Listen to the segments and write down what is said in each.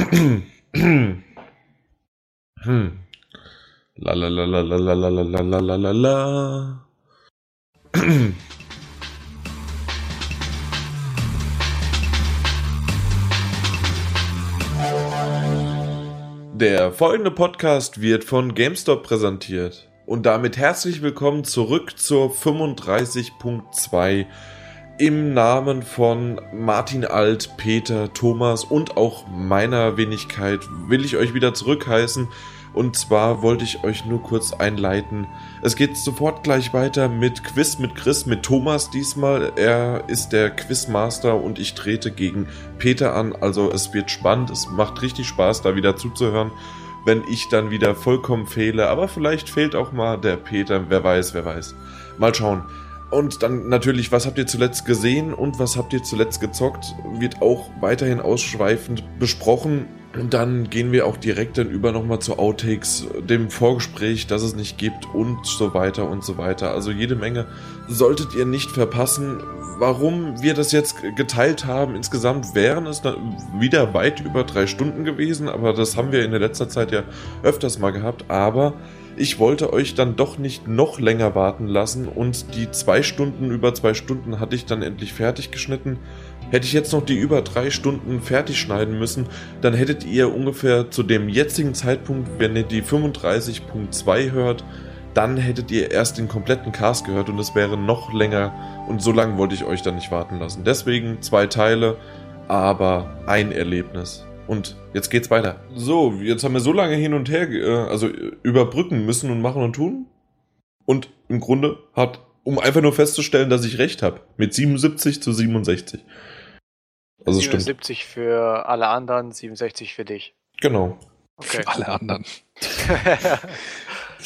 hm. La la la la la la la la la la la. Der folgende Podcast wird von GameStop präsentiert. Und damit herzlich willkommen zurück zur 35.2 im Namen von Martin Alt, Peter, Thomas und auch meiner Wenigkeit will ich euch wieder zurückheißen. Und zwar wollte ich euch nur kurz einleiten. Es geht sofort gleich weiter mit Quiz mit Chris, mit Thomas diesmal. Er ist der Quizmaster und ich trete gegen Peter an. Also es wird spannend, es macht richtig Spaß, da wieder zuzuhören, wenn ich dann wieder vollkommen fehle. Aber vielleicht fehlt auch mal der Peter, wer weiß, wer weiß. Mal schauen. Und dann natürlich, was habt ihr zuletzt gesehen und was habt ihr zuletzt gezockt, wird auch weiterhin ausschweifend besprochen. Und dann gehen wir auch direkt dann über nochmal zu Outtakes, dem Vorgespräch, das es nicht gibt und so weiter und so weiter. Also jede Menge solltet ihr nicht verpassen. Warum wir das jetzt geteilt haben, insgesamt wären es wieder weit über drei Stunden gewesen, aber das haben wir in der letzter Zeit ja öfters mal gehabt. Aber ich wollte euch dann doch nicht noch länger warten lassen und die zwei Stunden, über zwei Stunden hatte ich dann endlich fertig geschnitten. Hätte ich jetzt noch die über drei Stunden fertig schneiden müssen, dann hättet ihr ungefähr zu dem jetzigen Zeitpunkt, wenn ihr die 35.2 hört, dann hättet ihr erst den kompletten Cast gehört und es wäre noch länger und so lange wollte ich euch dann nicht warten lassen. Deswegen zwei Teile, aber ein Erlebnis. Und jetzt geht's weiter. So, jetzt haben wir so lange hin und her, äh, also überbrücken müssen und machen und tun. Und im Grunde hat, um einfach nur festzustellen, dass ich recht habe, mit 77 zu 67. Also 77 stimmt. für alle anderen, 67 für dich. Genau. Okay. Für alle anderen.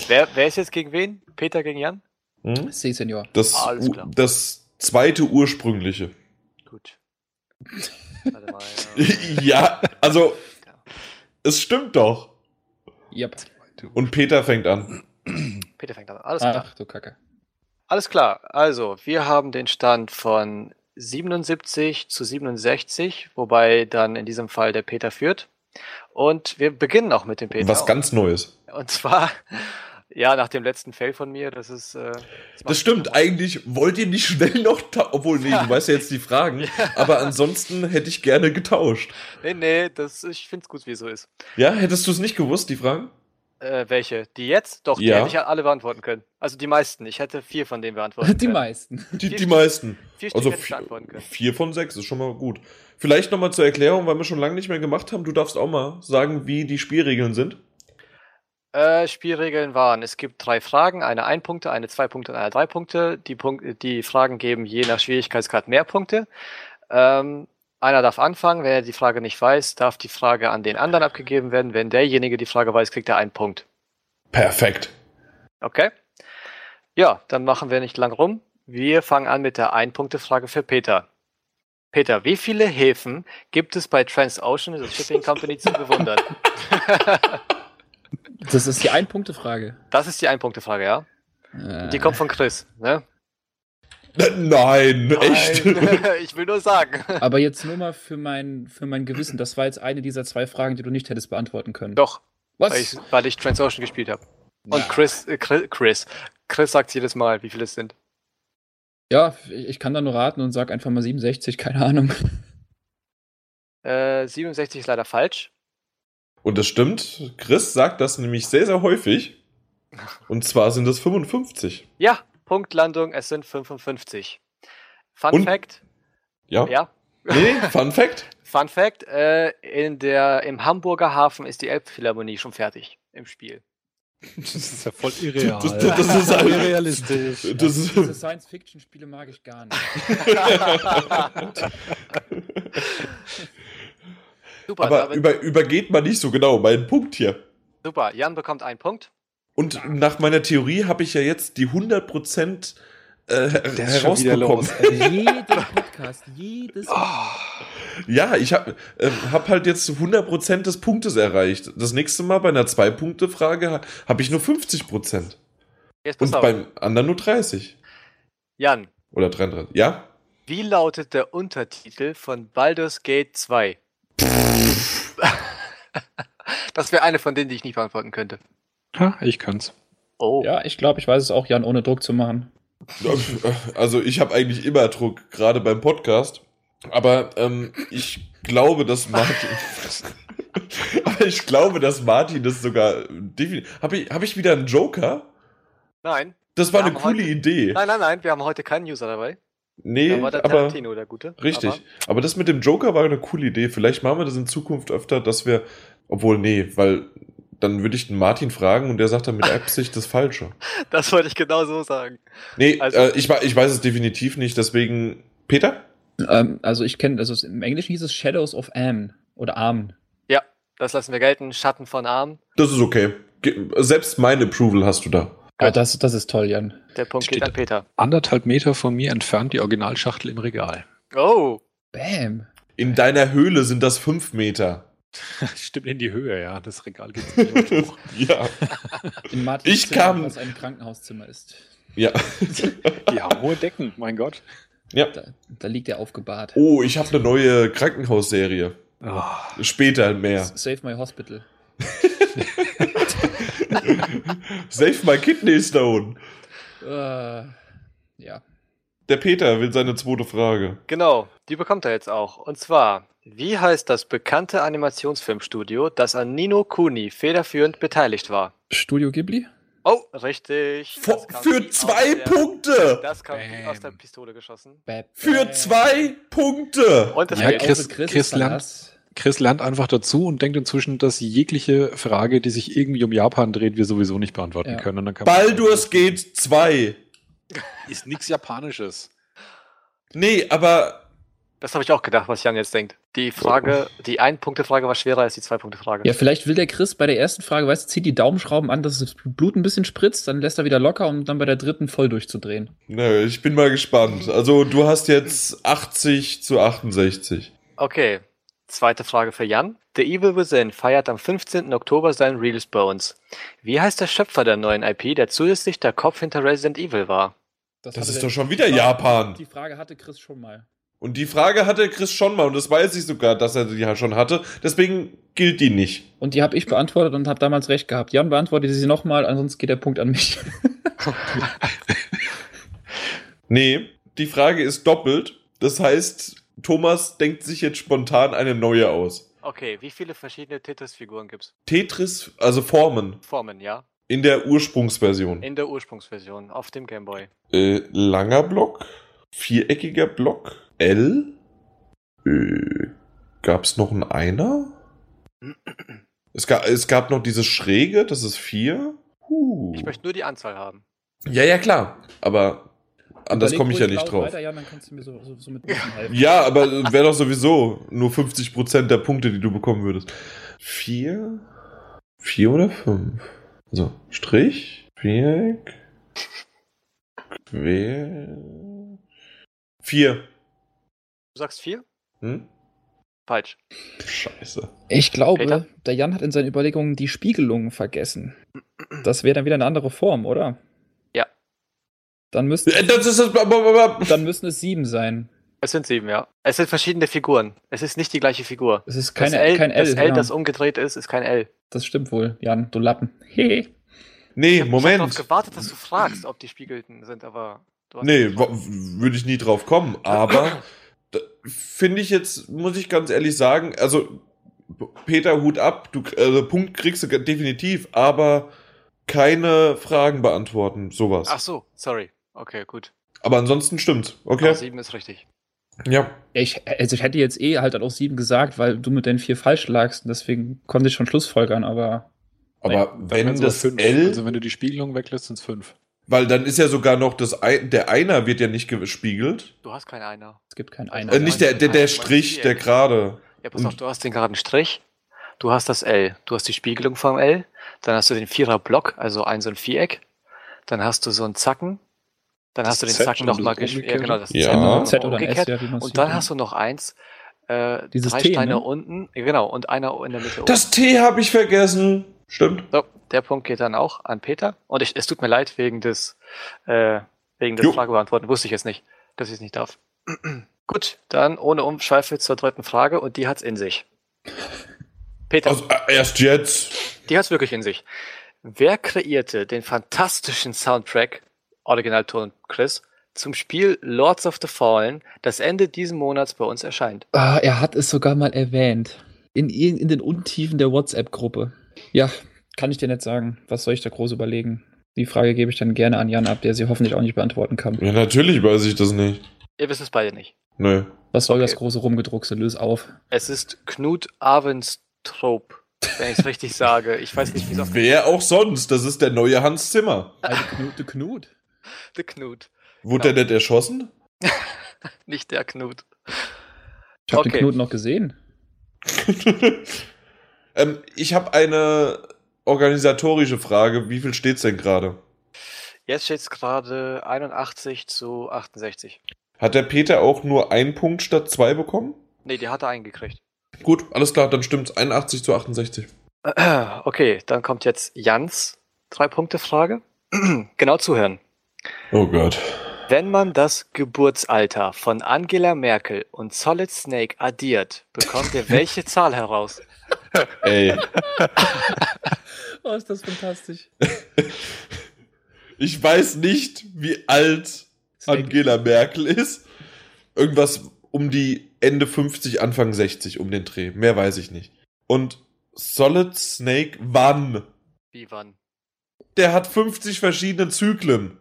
wer, wer ist jetzt gegen wen? Peter gegen Jan? Hm? Sie, Senior. Das, ah, das zweite ursprüngliche. Gut. Warte mal, ja. ja, also es stimmt doch. Yep. Und Peter fängt an. Peter fängt an. Alles klar. Ach du Kacke. Alles klar. Also, wir haben den Stand von 77 zu 67, wobei dann in diesem Fall der Peter führt. Und wir beginnen auch mit dem Peter. Was ganz Neues. Und zwar ja, nach dem letzten Fail von mir, das ist. Äh, das, das stimmt, eigentlich wollt ihr nicht schnell noch. Obwohl, nee, du weißt ja jetzt die Fragen. Ja. Aber ansonsten hätte ich gerne getauscht. Nee, nee, das, ich finde es gut, wie es so ist. Ja, hättest du es nicht gewusst, die Fragen? Äh, welche? Die jetzt? Doch, die ja. hätte ich alle beantworten können. Also die meisten. Ich hätte vier von denen beantworten Die meisten. Die, die meisten. Vier also vier, vier von sechs ist schon mal gut. Vielleicht nochmal zur Erklärung, weil wir schon lange nicht mehr gemacht haben. Du darfst auch mal sagen, wie die Spielregeln sind. Äh, Spielregeln waren, es gibt drei Fragen, eine ein Punkte, eine zwei Punkte und eine drei Punkte. Die, Punkt, die Fragen geben je nach Schwierigkeitsgrad mehr Punkte. Ähm, einer darf anfangen, wenn er die Frage nicht weiß, darf die Frage an den anderen abgegeben werden. Wenn derjenige die Frage weiß, kriegt er einen Punkt. Perfekt. Okay. Ja, dann machen wir nicht lang rum. Wir fangen an mit der Ein-Punkte-Frage für Peter. Peter, wie viele Häfen gibt es bei Transocean, das Shipping Company, zu bewundern? Das ist die Ein-Punkte-Frage. Das ist die Ein-Punkte-Frage, ja. Äh. Die kommt von Chris, ne? Nein, Nein, echt. ich will nur sagen. Aber jetzt nur mal für mein, für mein Gewissen, das war jetzt eine dieser zwei Fragen, die du nicht hättest beantworten können. Doch. Was? Weil ich, weil ich Transocean gespielt habe. Und Chris, äh, Chris, Chris sagt jedes Mal, wie viele es sind. Ja, ich kann da nur raten und sag einfach mal 67, keine Ahnung. Äh, 67 ist leider falsch. Und das stimmt. Chris sagt das nämlich sehr, sehr häufig. Und zwar sind es 55. Ja, Punktlandung, es sind 55. Fun Und, Fact. Ja. Ja. Nee, Fun Fact. Fun Fact, äh, in der, im Hamburger Hafen ist die Elbphilharmonie schon fertig im Spiel. Das ist ja voll irreal. Das, das, das ist halt, irrealistisch. Das ist Diese Science-Fiction-Spiele mag ich gar nicht. Super, aber über, übergeht man nicht so genau meinen Punkt hier. Super, Jan bekommt einen Punkt. Und nach meiner Theorie habe ich ja jetzt die 100% äh, herausbekommen. Jeden Podcast, jedes oh. Ja, ich habe äh, hab halt jetzt 100% des Punktes erreicht. Das nächste Mal bei einer 2-Punkte-Frage habe ich nur 50%. Jetzt Und auf. beim anderen nur 30. Jan. Oder 33. Ja? Wie lautet der Untertitel von Baldur's Gate 2? Das wäre eine von denen, die ich nicht beantworten könnte. Ha, ich kann's. Oh. Ja, ich glaube, ich weiß es auch, Jan, ohne Druck zu machen. Also ich habe eigentlich immer Druck, gerade beim Podcast. Aber ähm, ich glaube, dass Martin. aber ich glaube, dass Martin das sogar definitiv. Habe ich, hab ich wieder einen Joker? Nein. Das war Wir eine coole heute- Idee. Nein, nein, nein, wir haben heute keinen User dabei. Nee, Da war der aber Tarantino, der Gute. richtig. Aber Aber das mit dem Joker war eine coole Idee. Vielleicht machen wir das in Zukunft öfter, dass wir. Obwohl, nee, weil dann würde ich den Martin fragen und der sagt dann mit Absicht das Falsche. das wollte ich genau so sagen. Nee, Also- äh, ich, ich weiß es definitiv nicht, deswegen. Peter? Ähm, also ich kenne, also im Englischen hieß es Shadows of Am oder Arm. Das lassen wir gelten. Schatten von Arm. Das ist okay. Selbst mein Approval hast du da. Ja, das, das ist toll, Jan. Der Punkt Steht geht an Peter. Anderthalb Meter von mir entfernt die Originalschachtel im Regal. Oh. Bam. In deiner Höhle sind das fünf Meter. Stimmt in die Höhe, ja. Das Regal geht hoch. ja. In Martins Ich Zimmer, kam- was ein Krankenhauszimmer ist. Ja. Die haben hohe Decken, mein Gott. ja. Da, da liegt er aufgebahrt. Oh, ich habe eine neue Krankenhausserie. Ah, Später mehr. Save my hospital. Save my kidney stone. Äh, ja. Der Peter will seine zweite Frage. Genau, die bekommt er jetzt auch. Und zwar, wie heißt das bekannte Animationsfilmstudio, das an Nino Kuni federführend beteiligt war? Studio Ghibli? Oh, richtig. Vor, für zwei der- Punkte. Das kam Bam. aus der Pistole geschossen. Bäh, Für zwei Punkte. Und das Ja, Chris- Chris, Chris das. Chris lernt einfach dazu und denkt inzwischen, dass jegliche Frage, die sich irgendwie um Japan dreht, wir sowieso nicht beantworten Ja. können. Und dann kann man- Baldur's Gate 2. Ist nichts Japanisches. Nee, aber Das habe ich auch gedacht, was Jan jetzt denkt. Die Frage, die Ein-Punkte-Frage war schwerer als die Zwei-Punkte-Frage. Ja, vielleicht will der Chris bei der ersten Frage, weißt du, zieht die Daumenschrauben an, dass das Blut ein bisschen spritzt, dann lässt er wieder locker, um dann bei der dritten voll durchzudrehen. Nö, ich bin mal gespannt. Also du hast jetzt 80 zu 68. Okay, zweite Frage für Jan. The Evil Within feiert am 15. Oktober seinen Release bei uns. Wie heißt der Schöpfer der neuen IP, der zusätzlich der Kopf hinter Resident Evil war? Das hatte ist doch schon wieder Japan. Die Frage hatte Chris schon mal. Und die Frage hatte Chris schon mal und das weiß ich sogar, dass er die ja schon hatte. Deswegen gilt die nicht. Und die habe ich beantwortet und habe damals recht gehabt. Jan beantwortet sie nochmal, ansonsten geht der Punkt an mich. Nee, die Frage ist doppelt. Das heißt, Thomas denkt sich jetzt spontan eine neue aus. Okay, wie viele verschiedene Tetris-Figuren gibt's? Tetris, also Formen, Formen, ja? in der Ursprungsversion. In der Ursprungsversion, auf dem Gameboy. Äh, langer Block, viereckiger Block, L. Äh, gab's noch einen Einer? Es gab, es gab noch dieses Schräge, das ist vier. Huh. Ich möchte nur die Anzahl haben. Ja, ja, klar. Aber anders komme ich ja nicht drauf. Weiter, Jan, dann kannst du mir so, so, so mit helfen. Ja, aber wäre doch sowieso nur 50% der Punkte, die du bekommen würdest. Vier? Vier oder fünf? Also, Strich, Viereck, Quer. Vier. Du sagst vier? Hm? Falsch. Scheiße. Ich glaube, Peter? der Jan hat in seinen Überlegungen die Spiegelungen vergessen. Das wäre dann wieder eine andere Form, oder? Dann müssten, Äh, Das ist das. dann müssen es sieben sein. Es sind sieben, ja. Es sind verschiedene Figuren. Es ist nicht die gleiche Figur. Es ist keine, das L, kein L. das, L ja. das umgedreht ist, ist kein L. das stimmt wohl, Jan, du Lappen. Hehe. Nee, Ich habe darauf Moment. gewartet, dass du fragst, ob die spiegelten sind, aber du hast Nee, würde ich nie drauf kommen. Aber finde ich jetzt, muss ich ganz ehrlich sagen, also Peter, Hut ab, du also, Punkt kriegst du definitiv, aber keine Fragen beantworten, sowas. Ach so, sorry. Okay, gut. Aber ansonsten stimmt. Aber Okay. sieben ist richtig. Ja. Ich, also ich hätte jetzt eh halt auch sieben gesagt, weil du mit den vier falsch lagst. und Deswegen konnte ich schon Schlussfolgern, aber Aber Dann wenn aber das fünf. L, Also wenn du die Spiegelung weglässt, sind es fünf. weil dann ist ja sogar noch das Ein, der Einer wird ja nicht gespiegelt. Du hast keine Einer. es gibt keinen Also Einer. Äh, nicht der, der, der Strich, der gerade. Ja, pass auf, du hast den geraden Strich, du hast das L, du hast die Spiegelung vom L, dann hast du den Vierer-Block, also ein so ein Viereck, dann hast du so einen Zacken, dann Das hast du den Z das nochmal gespielt. Ja, genau, das Ja. Z, oder ein S, umgekehrt. ja, es Und dann hast du noch eins, äh, Dieses drei T, Steine ne? unten, genau, und einer in der Mitte oben. Das T habe ich vergessen. Stimmt. So, der Punkt geht dann auch an Peter. Und ich, es tut mir leid wegen des, äh, wegen des. Fragebeantworten. Wusste ich jetzt nicht, dass ich es nicht darf. Gut, dann ohne Umschweife zur dritten Frage und die hat's in sich. Peter, Also, äh, erst jetzt. die hat's wirklich in sich. Wer kreierte den fantastischen Soundtrack, Originalton Chris, zum Spiel Lords of the Fallen, das Ende diesen Monats bei uns erscheint? Ah, er hat es sogar mal erwähnt. In, in, den Untiefen der WhatsApp-Gruppe. Ja, kann ich dir nicht sagen. Was soll ich da groß überlegen? Die Frage gebe ich dann gerne an Jan ab, der sie hoffentlich auch nicht beantworten kann. Ja, natürlich weiß ich das nicht. Ihr wisst es beide nicht. Nö. Was soll Okay. das große Rumgedruckse? Löse auf. Es ist Knut Avenstrop, wenn ich es richtig sage. Ich weiß nicht, wie es auf Wer auch sonst? Das ist der neue Hans Zimmer. Also Knut, der Knut. der Knut. Wurde der nicht erschossen? Nicht der Knut. Ich habe Okay. den Knut noch gesehen. ähm, ich habe eine organisatorische Frage. Wie viel steht's denn gerade? Jetzt steht es gerade 81 zu 68. Hat der Peter auch nur einen Punkt statt zwei bekommen? Nee, die hat er eingekriegt. Gut, alles klar, dann stimmt's. 81 zu 68. Okay, dann kommt jetzt Jans Drei-Punkte-Frage. genau zuhören. Oh Gott. Wenn man das Geburtsalter von Angela Merkel und Solid Snake addiert, bekommt ihr welche Zahl heraus? Ey, Oh, ist das fantastisch. ich weiß nicht, wie alt Angela Merkel ist. Irgendwas um die Ende 50, Anfang 60 um den Dreh. Mehr weiß ich nicht. Und Solid Snake wann? Wie wann? Der hat 50 verschiedene Zyklen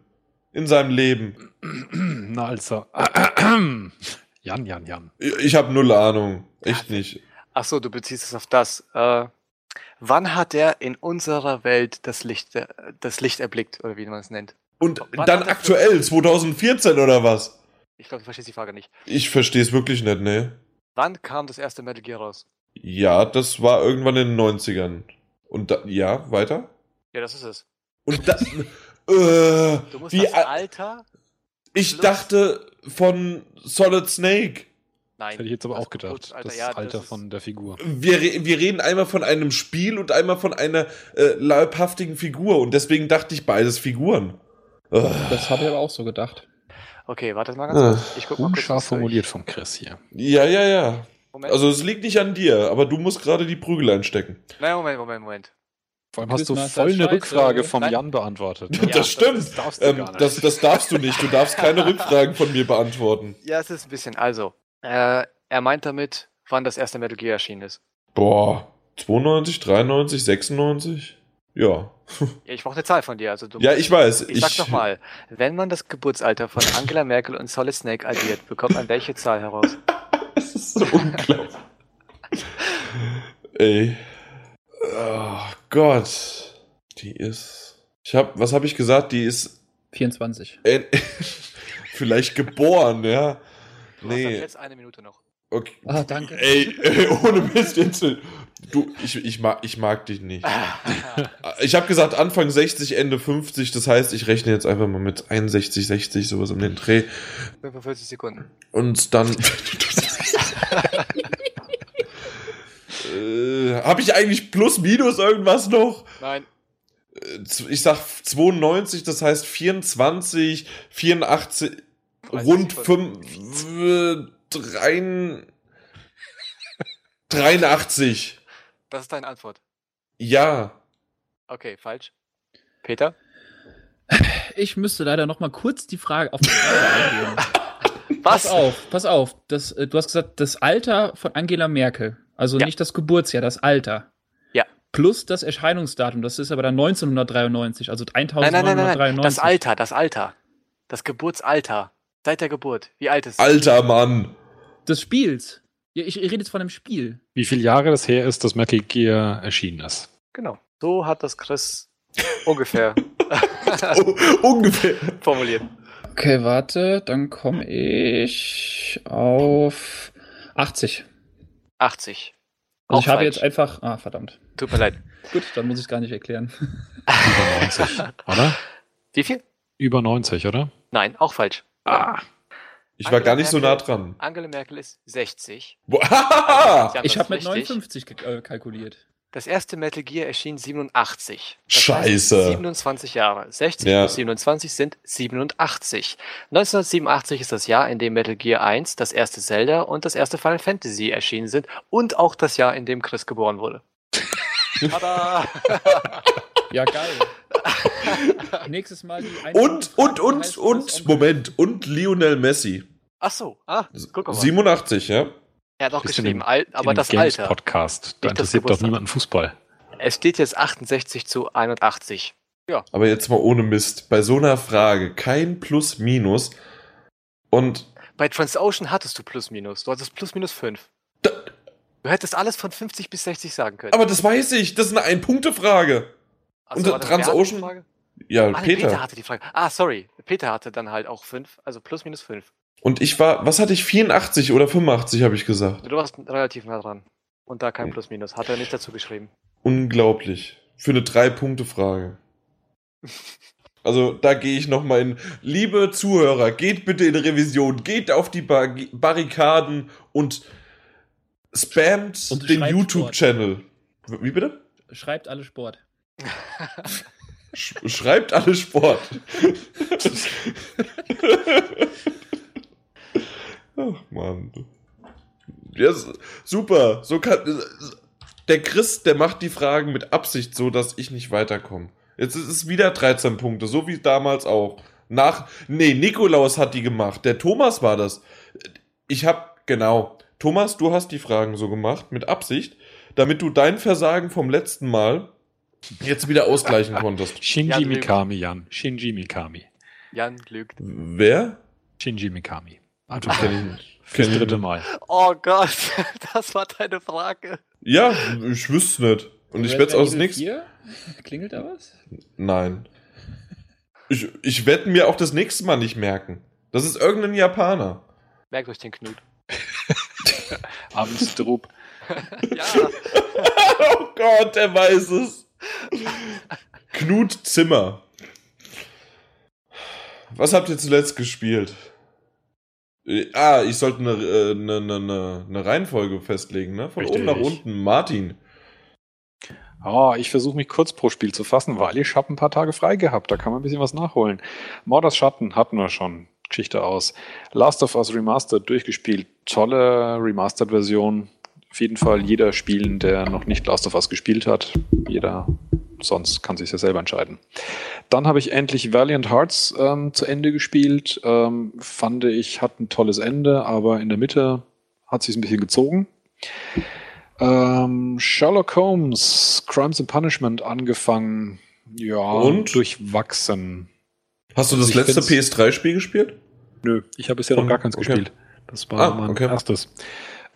in seinem Leben. Na also. Jan, Jan, Jan. Ich habe null Ahnung. Echt nicht. Ach so, du beziehst es auf das. Äh, wann hat er in unserer Welt das Licht, äh, das Licht erblickt, oder wie man es nennt? Und Wann dann aktuell, 2014 oder was? Ich glaube, du verstehst die Frage nicht. Ich verstehe es wirklich nicht, ne? Wann kam das erste Metal Gear raus? Ja, das war irgendwann in den 90ern. Und da, ja, weiter? Ja, das ist es. Und da, äh, Du musst wie, das al- Alter. ich dachte von Solid Snake. Nein. Hätte ich jetzt aber das auch gedacht. Geburtsalter, Das ja, Alter ist- von der Figur. Wir, wir reden einmal von einem Spiel und einmal von einer äh, leibhaftigen Figur. Und deswegen dachte ich beides Figuren. Ugh. Das habe ich aber auch so gedacht. Okay, wartet mal ganz kurz. Ich guck mal kurz. Unscharf was formuliert vom Chris hier. Ja, ja, ja. Moment. Also es liegt nicht an dir, aber du musst gerade die Prügel einstecken. Nein, Moment, Moment, Moment. Vor allem hast du voll eine Scheiße. Rückfrage vom Nein. Jan beantwortet. Ja, das stimmt. Das darfst du Ähm, gar nicht. das, das darfst du nicht. Du darfst keine Rückfragen von mir beantworten. Ja, es ist ein bisschen. Also, äh, er meint damit, wann das erste Metal Gear erschienen ist. Boah, 92, 93, 96? Ja. Ja, ich brauche eine Zahl von dir. Also du Ja, ich weiß. Ich sag nochmal, wenn man das Geburtsalter von Angela Merkel und Solid Snake addiert, bekommt man welche Zahl heraus? Das ist so unglaublich. Ey. Oh Gott. Die ist. Ich hab, was habe ich gesagt? Die ist 24. äh, vielleicht geboren, ja. Du Nee. jetzt eine Minute noch. Okay. Ah, danke. Ey, ey, ohne Mist jetzt. Du, ich, ich, mag, ich mag dich nicht. Ich habe gesagt Anfang 60, Ende 50. Das heißt, ich rechne jetzt einfach mal mit 61, 60, sowas um den Dreh. 45 Sekunden. Und dann. äh, habe ich eigentlich plus minus irgendwas noch? Nein. Äh, Ich sag 92, das heißt 24, 84, 30 rund Sekunden. 5, 3, 83. Das ist deine Antwort. Ja. Okay, falsch. Peter? Ich müsste leider noch mal kurz die Frage auf die Frage eingehen. Was? Pass auf, pass auf. Das, äh, du hast gesagt, das Alter von Angela Merkel. Also Ja. nicht das Geburtsjahr, das Alter. Ja. Plus das Erscheinungsdatum. Das ist aber dann 1993, also Nein, nein, nein, nein, nein. 1993. Das Alter, das Alter. Das Geburtsalter. Seit der Geburt. Wie alt ist es? Alter Mann. Des Spiels. Ja, ich, ich rede jetzt von einem Spiel. Wie viele Jahre das her ist, dass Metal Gear erschienen ist. Genau. So hat das Chris ungefähr Oh, ungefähr. formuliert. Okay, warte, dann komme ich auf 80. 80. Also ich habe falsch. jetzt einfach. Ah, verdammt. Tut mir leid. Gut, dann muss ich es gar nicht erklären. Über 90, oder? Wie viel? Über 90, oder? Nein, auch falsch. Ah. Ich war gar nicht so nah Merkel. dran. Angela Merkel ist 60. Boah, haben Ich habe mit richtig. 59 ge- äh, kalkuliert. Das erste Metal Gear erschien 87. Das Scheiße. Heißt 27 Jahre. 60 Ja. plus 27 sind 87. 1987 ist das Jahr, in dem Metal Gear 1, das erste Zelda und das erste Final Fantasy erschienen sind und auch das Jahr, in dem Chris geboren wurde. Tada! Ja, geil. Nächstes Mal die Und, und, und, und, das Moment, und Lionel Messi. Ach so, ah, guck mal. 87, ja? Er hat auch geschrieben, in Al aber In das Games Alter. Podcast. Da interessiert doch niemanden Fußball. Es steht jetzt 68 zu 81. Aber jetzt mal ohne Mist. Bei so einer Frage kein Plus, Minus. Und Bei Transocean hattest du plus minus. Du hattest plus minus 5. Da- Du hättest alles von 50 bis 60 sagen können. Aber das weiß ich, das ist eine Ein-Punkte-Frage. Ach und Transocean-? Ja, Ah, Peter. Peter. hatte die Frage. Ah, sorry. Peter hatte dann halt auch 5, also plus minus 5. Und ich war, was hatte ich, 84 oder 85, habe ich gesagt. Du warst relativ nah dran. Und da Hm. kein plus minus. Hat er nicht dazu geschrieben. Unglaublich. Für eine Drei-Punkte-Frage. Also da gehe ich nochmal in. Liebe Zuhörer, geht bitte in Revision, geht auf die Bar Barrikaden und spammt Und den YouTube-Channel. Wie bitte? Schreibt alle Sport. Sch schreibt alle Sport. Ach man. Ja, super. So kann. Der Chris, der macht die Fragen mit Absicht so, dass ich nicht weiterkomme. Jetzt ist es wieder 13 Punkte, so wie damals auch. Nach. Nee, Nikolaus hat die gemacht. Der Thomas war das. Ich hab. Genau. Thomas, du hast die Fragen so gemacht, mit Absicht, damit du dein Versagen vom letzten Mal jetzt wieder ausgleichen konntest. Shinji Jan. Mikami, Jan. Shinji Mikami. Jan lügt. Wer? Shinji Mikami. Also, Kenn ich nicht. fürs ich dritte. Mal. Oh Gott, das war deine Frage. Ja, ich wüsste es nicht. Und ich werde es aus nichts. Evil 4? Klingelt da was? Nein. Ich, ich werde mir auch das nächste Mal nicht merken. Das ist irgendein Japaner. Merkt euch den Knut. Amstrup. Ja, oh Gott, er weiß es. Knut Zimmer. Was habt ihr zuletzt gespielt? Ah, ich sollte eine, äh, eine, eine, eine, eine Reihenfolge festlegen, ne? Von oben Richtig. nach unten. Martin. Oh, ich versuche mich kurz pro Spiel zu fassen, weil ich habe ein paar Tage frei gehabt. Da kann man ein bisschen was nachholen. Morders Schatten hatten wir schon. Geschichte aus. Last of Us Remastered durchgespielt. Tolle Remastered-Version. Auf jeden Fall jeder spielen, der noch nicht Last of Us gespielt hat. Jeder sonst kann sich ja selber entscheiden. Dann habe ich endlich Valiant Hearts ähm, zu Ende gespielt. Ähm, fand ich, hat ein tolles Ende, aber in der Mitte hat sich ein bisschen gezogen. Ähm, Sherlock Holmes, Crimes and Punishment angefangen. Ja, Und? durchwachsen. Hast du das Ich letzte find's- PS3-Spiel gespielt? Nö, ich habe bisher noch gar keins okay. gespielt. Das war Ah, mein okay. erstes.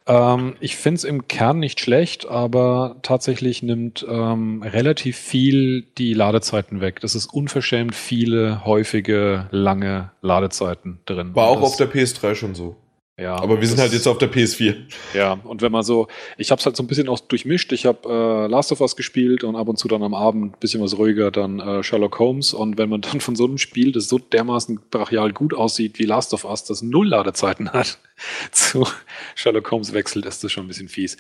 Ähm, ich finde es im Kern nicht schlecht, aber tatsächlich nimmt ähm, relativ viel die Ladezeiten weg. Das ist unverschämt viele, häufige, lange Ladezeiten drin. War auch das, auf der PS3 schon so. ja, Aber wir sind halt jetzt auf der PS4. Ja, und wenn man so, ich habe es halt so ein bisschen auch durchmischt. Ich habe äh, Last of Us gespielt und ab und zu dann am Abend ein bisschen was ruhiger, dann äh, Sherlock Holmes. Und wenn man dann von so einem Spiel, das so dermaßen brachial gut aussieht wie Last of Us, das null Ladezeiten hat, zu Sherlock Holmes wechselt, ist das schon ein bisschen fies.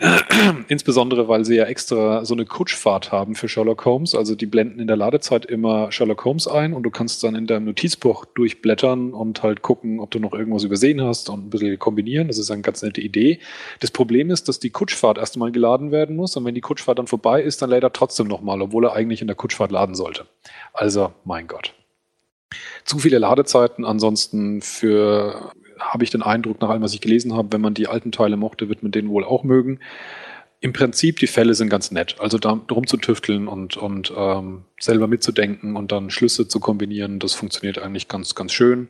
Insbesondere, weil sie ja extra so eine Kutschfahrt haben für Sherlock Holmes. Also die blenden in der Ladezeit immer Sherlock Holmes ein und du kannst dann in deinem Notizbuch durchblättern und halt gucken, ob du noch irgendwas übersehen hast und ein bisschen kombinieren. Das ist eine ganz nette Idee. Das Problem ist, dass die Kutschfahrt erstmal geladen werden muss und wenn die Kutschfahrt dann vorbei ist, dann lädt er trotzdem nochmal, obwohl er eigentlich in der Kutschfahrt laden sollte. Also, mein Gott. Zu viele Ladezeiten. Ansonsten für, habe ich den Eindruck, nach allem, was ich gelesen habe, wenn man die alten Teile mochte, wird man den wohl auch mögen. Im Prinzip, die Fälle sind ganz nett. Also da drum zu tüfteln und, und ähm, selber mitzudenken und dann Schlüsse zu kombinieren, das funktioniert eigentlich ganz, ganz schön.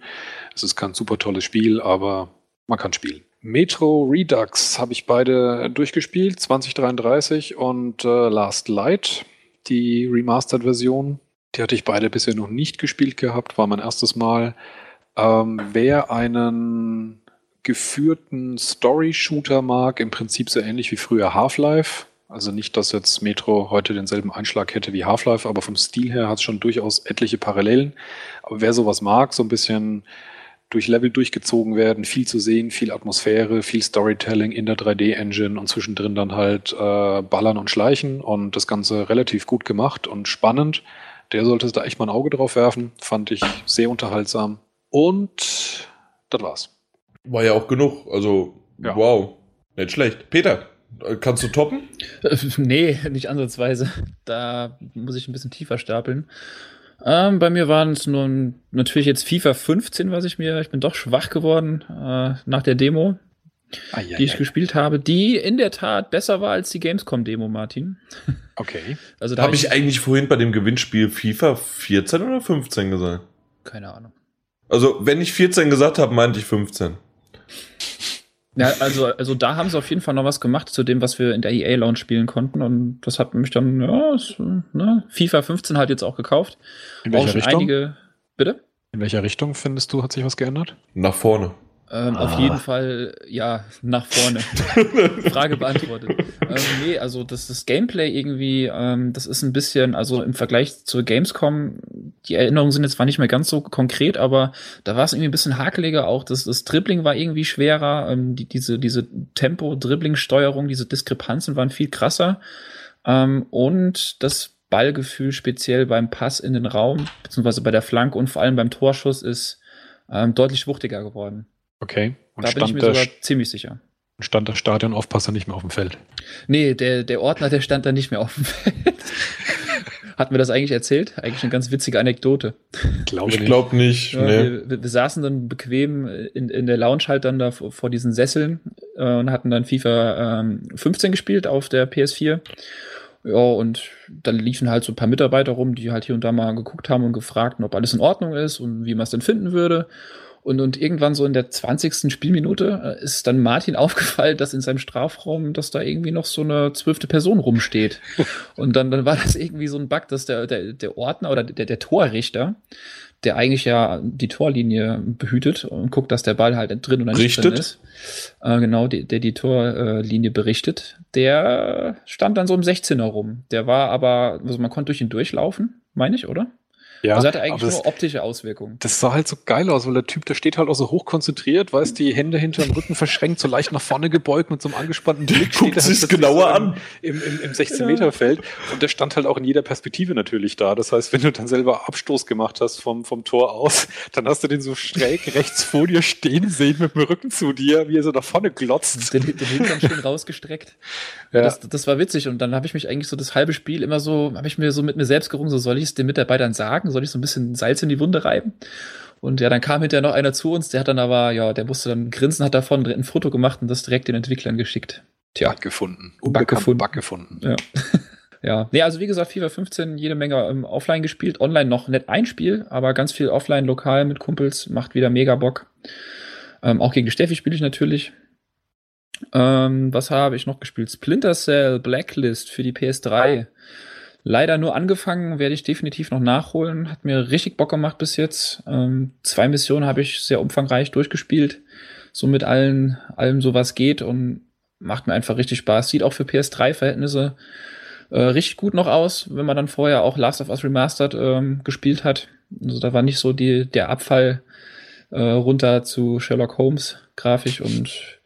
Es ist kein super tolles Spiel, aber man kann spielen. Metro Redux habe ich beide durchgespielt, 2033 und äh, Last Light, die Remastered-Version. Die hatte ich beide bisher noch nicht gespielt gehabt, war mein erstes Mal. Ähm, wer einen geführten Story-Shooter mag, im Prinzip so ähnlich wie früher Half-Life. Also nicht, dass jetzt Metro heute denselben Einschlag hätte wie Half-Life, aber vom Stil her hat es schon durchaus etliche Parallelen. Aber wer sowas mag, so ein bisschen durch Level durchgezogen werden, viel zu sehen, viel Atmosphäre, viel Storytelling in der 3D-Engine und zwischendrin dann halt äh, ballern und schleichen und das Ganze relativ gut gemacht und spannend. Der sollte da echt mal ein Auge drauf werfen. Fand ich sehr unterhaltsam. Und das war's. War ja auch genug. Also, Ja. wow. Nicht schlecht. Peter. Kannst du toppen? Äh, nee, nicht ansatzweise. Da muss ich ein bisschen tiefer stapeln. Ähm, bei mir waren es nun natürlich jetzt FIFA 15, was ich mir, ich bin doch schwach geworden äh, nach der Demo, Ah, ja, die ich ja. gespielt habe, die in der Tat besser war als die Gamescom-Demo, Martin. Okay. Also da Habe ich eigentlich vorhin bei dem Gewinnspiel FIFA 14 oder 15 gesagt? keine Ahnung. Also, wenn ich 14 gesagt habe, meinte ich 15. Ja, also, also da haben sie auf jeden Fall noch was gemacht zu dem, was wir in der EA-Lounge spielen konnten. Und das hat mich dann, ja, es, ne, FIFA 15 halt jetzt auch gekauft. In Auch welcher schon Richtung? einige. Bitte? In welcher Richtung findest du, hat sich was geändert? Nach vorne. Ähm, Ah. Auf jeden Fall, ja, nach vorne. Frage beantwortet. ähm, nee, also das, das Gameplay irgendwie, ähm, das ist ein bisschen, also im Vergleich zur Gamescom, die Erinnerungen sind jetzt zwar nicht mehr ganz so konkret, aber da war es irgendwie ein bisschen hakeliger. Auch das, das Dribbling war irgendwie schwerer. Ähm, die, diese diese Tempo-Dribbling-Steuerung, diese Diskrepanzen waren viel krasser. Ähm, und das Ballgefühl speziell beim Pass in den Raum, beziehungsweise bei der Flanke und vor allem beim Torschuss ist ähm, deutlich wuchtiger geworden. Okay. Und Da bin ich mir stand, der, sogar ziemlich sicher. stand der Stadionaufpasser nicht mehr auf dem Feld? Nee, der, der Ordner, der stand da nicht mehr auf dem Feld. Hatten wir das eigentlich erzählt? Eigentlich eine ganz witzige Anekdote. Glaube Ich glaube nicht. Ja, nee. wir, wir, wir saßen dann bequem in, in der Lounge halt dann da vor, vor diesen Sesseln äh, und hatten dann FIFA ähm, 15 gespielt auf der PS4. Ja, und dann liefen halt so ein paar Mitarbeiter rum, die halt hier und da mal geguckt haben und gefragt, ob alles in Ordnung ist und wie man es denn finden würde. Und, und irgendwann so in der 20. Spielminute äh, ist dann Martin aufgefallen, dass in seinem Strafraum, dass da irgendwie noch so eine zwölfte Person rumsteht. Und dann, dann war das irgendwie so ein Bug, dass der, der, der Ordner oder der, der Torrichter, der eigentlich ja die Torlinie behütet und guckt, dass der Ball halt drin oder nicht drin ist. Äh, genau, die, der die Torlinie berichtet. Der stand dann so im 16er rum. Der war aber, also man konnte durch ihn durchlaufen, meine ich, oder? Ja, also hatte eigentlich das, nur optische Auswirkungen. das sah halt so geil aus, weil der Typ, der steht halt auch so hoch konzentriert, weißt die Hände hinter dem Rücken verschränkt, so leicht nach vorne gebeugt mit so einem angespannten Blick. Guckt steht er sich's plötzlich genauer so an. Im, im, im 16-Meter-Feld. Und der stand halt auch in jeder Perspektive natürlich da. Das heißt, wenn du dann selber Abstoß gemacht hast vom, vom Tor aus, dann hast du den so schräg rechts vor dir stehen sehen mit dem Rücken zu dir, wie er so nach vorne glotzt. Den, den Hintern schön rausgestreckt. Ja. Das, das war witzig und dann habe ich mich eigentlich so das halbe Spiel immer so, habe ich mir so mit mir selbst gerungen, so soll ich es den Mitarbeitern sagen, soll ich so ein bisschen Salz in die Wunde reiben? Und ja, dann kam hinterher noch einer zu uns, der hat dann aber, ja, der musste dann grinsen, hat davon ein Foto gemacht und das direkt den Entwicklern geschickt. Tja, Bug gefunden. Bug gefunden. Bug gefunden. Ja. ja. Nee, also wie gesagt, FIFA 15 jede Menge ähm, offline gespielt, online noch nicht ein Spiel, aber ganz viel offline lokal mit Kumpels, macht wieder mega Bock. Ähm, auch gegen Steffi spiele ich natürlich. Ähm, was habe ich noch gespielt? Splinter Cell Blacklist für die PS3. Leider nur angefangen, werde ich definitiv noch nachholen. Hat mir richtig Bock gemacht bis jetzt. Ähm, zwei Missionen habe ich sehr umfangreich durchgespielt. So mit allen, allem so was geht und macht mir einfach richtig Spaß. Sieht auch für PS3-Verhältnisse äh, richtig gut noch aus, wenn man dann vorher auch Last of Us Remastered ähm, gespielt hat. Also da war nicht so die, der Abfall äh, runter zu Sherlock Holmes grafisch und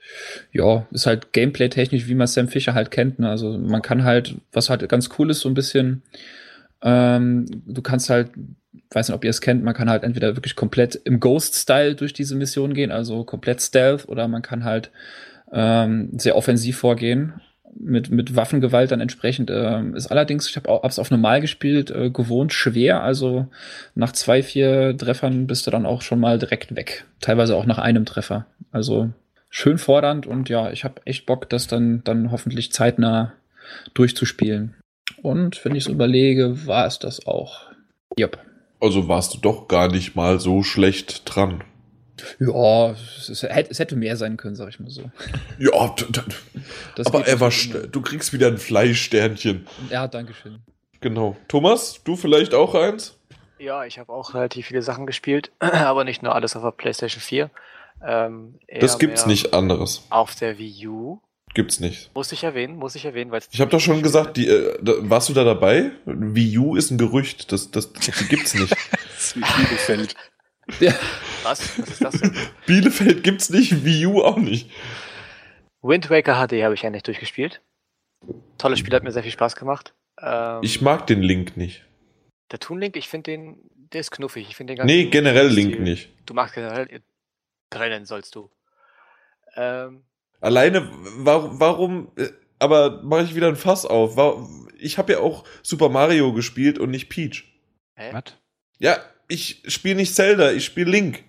ja, ist halt gameplay-technisch, wie man Sam Fisher halt kennt. Ne? Also man kann halt, was halt ganz cool ist, so ein bisschen, ähm, du kannst halt, weiß nicht, ob ihr es kennt, man kann halt entweder wirklich komplett im Ghost-Style durch diese Mission gehen, also komplett Stealth, oder man kann halt ähm, sehr offensiv vorgehen mit, mit Waffengewalt dann entsprechend. Ähm, ist allerdings, ich habe es auf normal gespielt, äh, gewohnt schwer. Also nach zwei, vier Treffern bist du dann auch schon mal direkt weg. Teilweise auch nach einem Treffer. Also schön fordernd und ja, ich habe echt Bock, das dann, dann hoffentlich zeitnah durchzuspielen. Und wenn ich so überlege, war es das auch. Yep. Also warst du doch gar nicht mal so schlecht dran. Ja, es, es, hätte, es hätte mehr sein können, sag ich mal so. Ja, aber er war du kriegst wieder ein Fleischsternchen. Ja, danke schön. Genau. Thomas, du vielleicht auch eins? Ja, ich habe auch relativ viele Sachen gespielt, aber nicht nur alles auf der PlayStation 4. Ähm, Das gibt's nicht anderes. Auf der Wii U. Gibt's nicht. Muss ich erwähnen, muss ich erwähnen, weil Ich habe doch schon gesagt, die, äh, da, warst du da dabei? Wii U ist ein Gerücht. Das, das, die gibt's nicht. Das ist wie Bielefeld. Ja, Was? Was ist das denn? Bielefeld gibt's nicht, Wii U auch nicht. Wind Waker HD habe ich endlich durchgespielt. Tolles Spiel, hat mir sehr viel Spaß gemacht. Ähm, Ich mag den Link nicht. der Toon Link, ich finde den, der ist knuffig. Ich finde den Nee, ganzen generell Stil- Link nicht. Du magst generell, trennen sollst du. Ähm, Alleine, warum, warum, äh, aber mache ich wieder ein Fass auf. War- Ich habe ja auch Super Mario gespielt und nicht Peach. Hä? Was? Ja, ich spiele nicht Zelda, ich spiele Link.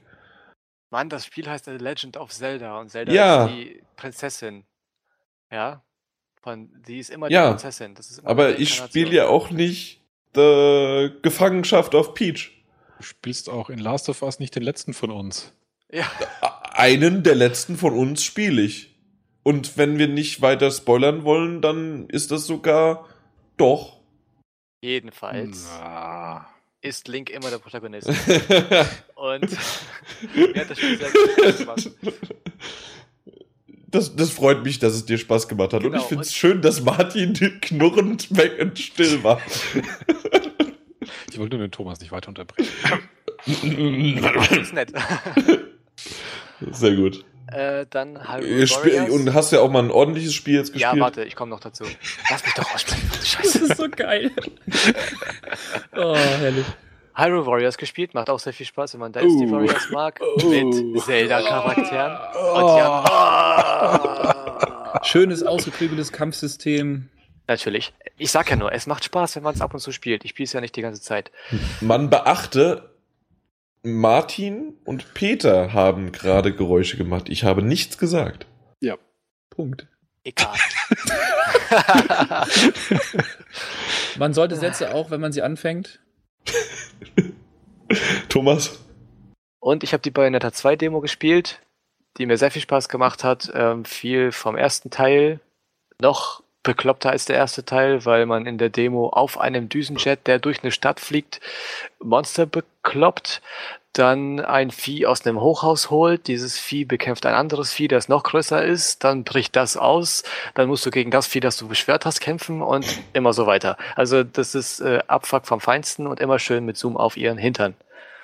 Mann, das Spiel heißt The Legend of Zelda und Zelda Ja. ist die Prinzessin. Ja? Von, die ist immer Ja, die Prinzessin. Das ist immer Aber ich spiele ja auch nicht The Gefangenschaft auf Peach. Du spielst auch in Last of Us nicht den letzten von uns. Ja, Einen der letzten von uns spiele ich. Und wenn wir nicht weiter spoilern wollen, dann ist das sogar doch. jedenfalls Na. ist Link immer der Protagonist. Und mir hat das Spiel sehr gut Spaß gemacht. Das, das freut mich, dass es dir Spaß gemacht hat. und Genau, ich finde es und- schön, dass Martin knurrend weg und still war. Ich wollte nur den Thomas nicht weiter unterbrechen. Das ist nett. Sehr gut. äh, dann Hyrule spiel- Warriors. Und hast ja auch mal ein ordentliches Spiel jetzt Ja, gespielt. warte, ich komme noch dazu. Lass mich doch aussprechen. Das Scheiße. ist so geil. oh, herrlich. Hyrule Warriors gespielt, macht auch sehr viel Spaß, wenn man Dynasty Oh. Warriors mag. Oh. Mit Zelda-Charakteren. Und Oh. die haben. Schönes, ausgeklügeltes Kampfsystem. Natürlich. Ich sag ja nur, es macht Spaß, wenn man es ab und zu spielt. Ich spiele es ja nicht die ganze Zeit. Man beachte, Martin und Peter haben gerade Geräusche gemacht. Ich habe nichts gesagt. Punkt. Egal. Man sollte Sätze auch, wenn man sie anfängt. Thomas? Und ich habe die Bayonetta 2 Demo gespielt, die mir sehr viel Spaß gemacht hat. Ähm, viel vom ersten Teil, noch bekloppter als der erste Teil, weil man in der Demo auf einem Düsenjet, der durch eine Stadt fliegt, Monster bekloppt, dann ein Vieh aus einem Hochhaus holt, dieses Vieh bekämpft ein anderes Vieh, das noch größer ist, dann bricht das aus, dann musst du gegen das Vieh, das du beschwört hast, kämpfen und immer so weiter. Also das ist äh, Abfuck vom Feinsten und immer schön mit Zoom auf ihren Hintern.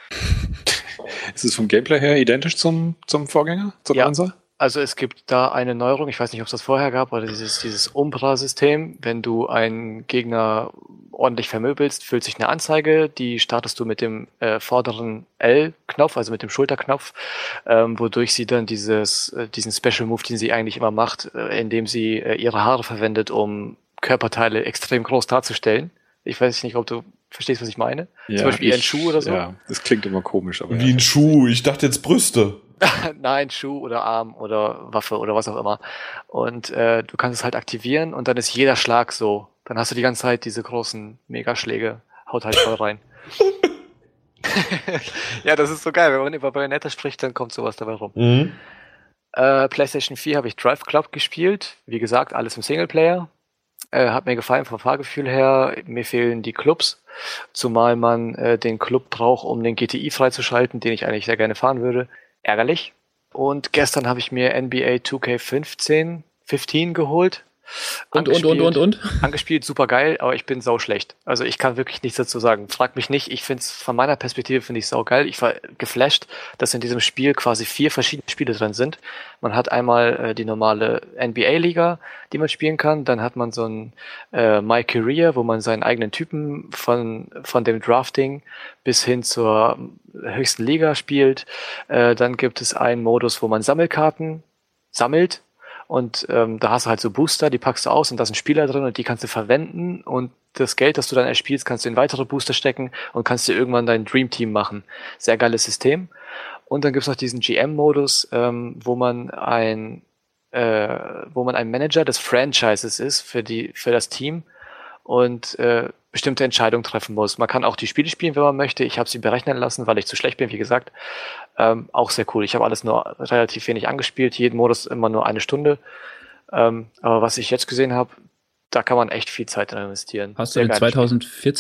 Ist es vom Gameplay her identisch zum, zum Vorgänger? Zum Ja. Einser? Also es gibt da eine Neuerung, ich weiß nicht, ob es das vorher gab, aber dieses, dieses Umbra-System, wenn du einen Gegner ordentlich vermöbelst, füllt sich eine Anzeige, die startest du mit dem äh, vorderen L-Knopf, also mit dem Schulterknopf, ähm, wodurch sie dann dieses, äh, diesen Special Move, den sie eigentlich immer macht, äh, indem sie äh, ihre Haare verwendet, um Körperteile extrem groß darzustellen. Ich weiß nicht, ob du verstehst, was ich meine. Zum Beispiel ihren Schuh oder so. Ja, das klingt immer komisch, aber Wie ja. ein Schuh. Ich dachte jetzt Brüste. Nein, Schuh oder Arm oder Waffe oder was auch immer. Und äh, du kannst es halt aktivieren und dann ist jeder Schlag so. Dann hast du die ganze Zeit diese großen Megaschläge. Haut halt voll rein. ja, das ist so geil. Wenn man über Bayonetta spricht, dann kommt sowas dabei rum. Mhm. Äh, PlayStation 4 habe ich Drive Club gespielt. Wie gesagt, alles im Singleplayer. Äh, hat mir gefallen vom Fahrgefühl her. Mir fehlen die Clubs. Zumal man äh, den Club braucht, um den GTI freizuschalten, den ich eigentlich sehr gerne fahren würde. Ärgerlich. Und gestern habe ich mir NBA 2K15 15 geholt. Und, und, und, und, und. Angespielt, super geil, aber ich bin sau schlecht. Also ich kann wirklich nichts dazu sagen. Frag mich nicht. Ich finde es von meiner Perspektive finde ich sau geil. Ich war geflasht, dass in diesem Spiel quasi vier verschiedene Spiele drin sind. Man hat einmal äh, die normale NBA-Liga, die man spielen kann. Dann hat man so ein äh, My Career, wo man seinen eigenen Typen von, von dem Drafting bis hin zur höchsten Liga spielt. Äh, dann gibt es einen Modus, wo man Sammelkarten sammelt und ähm, da hast du halt so Booster, die packst du aus und da sind Spieler drin und die kannst du verwenden und das Geld, das du dann erspielst, kannst du in weitere Booster stecken und kannst dir irgendwann dein Dream Team machen. Sehr geiles System. Und dann gibt's noch diesen GM-Modus, ähm, wo man ein äh, wo man ein Manager des Franchises ist für die für das Team und äh, bestimmte Entscheidungen treffen muss. Man kann auch die Spiele spielen, wenn man möchte. Ich habe sie berechnen lassen, weil ich zu schlecht bin, wie gesagt. Ähm, auch sehr cool. Ich habe alles nur relativ wenig angespielt, jeden Modus immer nur eine Stunde. Ähm, aber was ich jetzt gesehen habe, da kann man echt viel Zeit drin investieren. Hast du Sehr den geiles Spiel.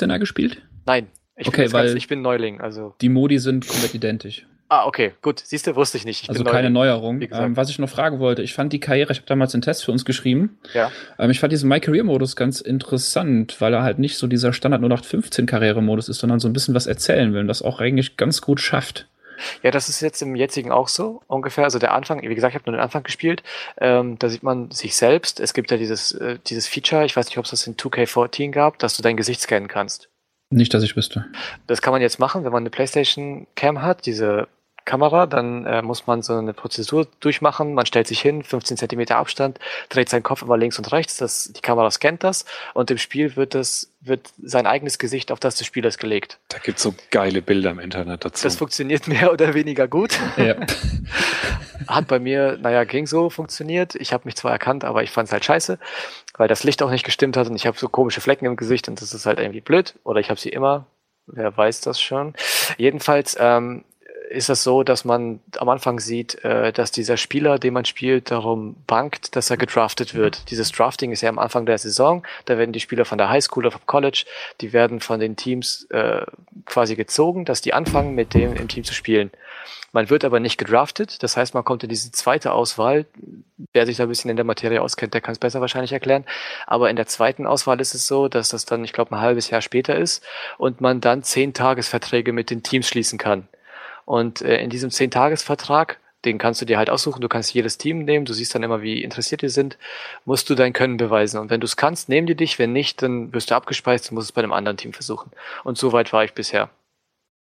2014er gespielt? Nein, ich, Okay, bin jetzt ganz, weil- ich bin Neuling. Also Die Modi sind komplett identisch. Ah, okay, gut. Siehst du, wusste ich nicht. Ich also keine Neuling. Neuerung. Ähm, was ich noch fragen wollte, ich fand die Karriere, ich habe damals einen Test für uns geschrieben. Ja. Ähm, ich fand diesen My Career Modus ganz interessant, weil er halt nicht so dieser Standard 0815 Karriere Modus ist, sondern so ein bisschen was erzählen will und das auch eigentlich ganz gut schafft. Ja, das ist jetzt im jetzigen auch so ungefähr. Also der Anfang, wie gesagt, ich habe nur den Anfang gespielt. Ähm, da sieht man sich selbst. Es gibt ja dieses, äh, dieses Feature, ich weiß nicht, ob es das in 2K14 gab, dass du dein Gesicht scannen kannst. Nicht, dass ich wüsste. Das kann man jetzt machen, wenn man eine PlayStation Cam hat, diese Kamera, dann äh, muss man so eine Prozedur durchmachen. Man stellt sich hin, 15 Zentimeter Abstand, dreht seinen Kopf immer links und rechts, das, die Kamera scannt das und im Spiel wird das, wird sein eigenes Gesicht auf das des Spielers gelegt. Da gibt's so geile Bilder im Internet dazu. Das funktioniert mehr oder weniger gut. Ja. Hat bei mir, naja, ging so funktioniert. Ich habe mich zwar erkannt, aber ich fand es halt scheiße, weil das Licht auch nicht gestimmt hat und ich habe so komische Flecken im Gesicht und das ist halt irgendwie blöd. Oder ich habe sie immer. Wer weiß das schon. Jedenfalls ähm, ist es so, dass man am Anfang sieht, äh, dass dieser Spieler, den man spielt, darum bangt, dass er gedraftet wird. Dieses Drafting ist ja am Anfang der Saison. Da werden die Spieler von der Highschool oder vom College, die werden von den Teams äh, quasi gezogen, dass die anfangen, mit dem im Team zu spielen. Man wird aber nicht gedraftet. Das heißt, man kommt in diese zweite Auswahl. Wer sich da ein bisschen in der Materie auskennt, der kann es besser wahrscheinlich erklären. Aber in der zweiten Auswahl ist es so, dass das dann, ich glaube, ein halbes Jahr später ist und man dann zehn Tagesverträge mit den Teams schließen kann. Und äh, in diesem Zehn-Tages-Vertrag, den kannst du dir halt aussuchen, du kannst jedes Team nehmen, du siehst dann immer, wie interessiert die sind, musst du dein Können beweisen. Und wenn du es kannst, nehmen die dich, wenn nicht, dann wirst du abgespeist und musst es bei einem anderen Team versuchen. Und so weit war ich bisher.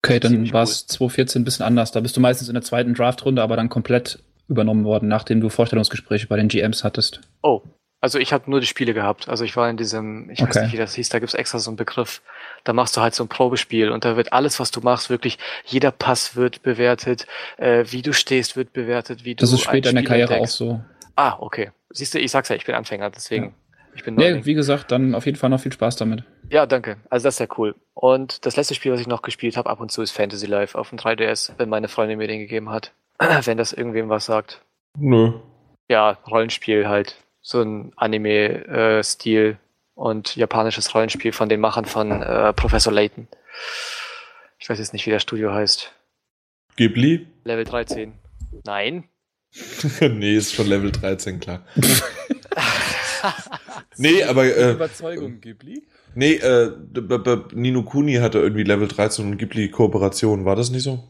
Okay, dann war es 2014 ein bisschen anders. Da bist du meistens in der zweiten Draftrunde, aber dann komplett übernommen worden, nachdem du Vorstellungsgespräche bei den GMs hattest. Oh, also ich habe nur die Spiele gehabt. Also ich war in diesem, ich weiß Okay. nicht, wie das hieß, da gibt's extra so einen Begriff. Da machst du halt so ein Probespiel und da wird alles, was du machst, wirklich, jeder Pass wird bewertet, äh, wie du stehst, wird bewertet, wie du Das ist später in der Karriere auch entdeckst. so. Ah, okay. Siehst du, ich sag's ja, ich bin Anfänger, deswegen. Ich bin Nee, wie gesagt, dann auf jeden Fall noch viel Spaß damit. Ja, danke. Also das ist ja cool. Und das letzte Spiel, was ich noch gespielt habe, ab und zu ist Fantasy Life auf dem 3DS, wenn meine Freundin mir den gegeben hat. wenn das irgendwem was sagt. Nö. Ja, Rollenspiel halt. So ein Anime-Stil und japanisches Rollenspiel von den Machern von äh, Professor Layton. Ich weiß jetzt nicht, wie das Studio heißt. Ghibli? Level 13. Nein. nee, ist schon Level 13, klar. nee, aber äh, Überzeugung, Ghibli? nee, äh, Nino Kuni hatte irgendwie Level 13 und Ghibli Kooperation, war das nicht so?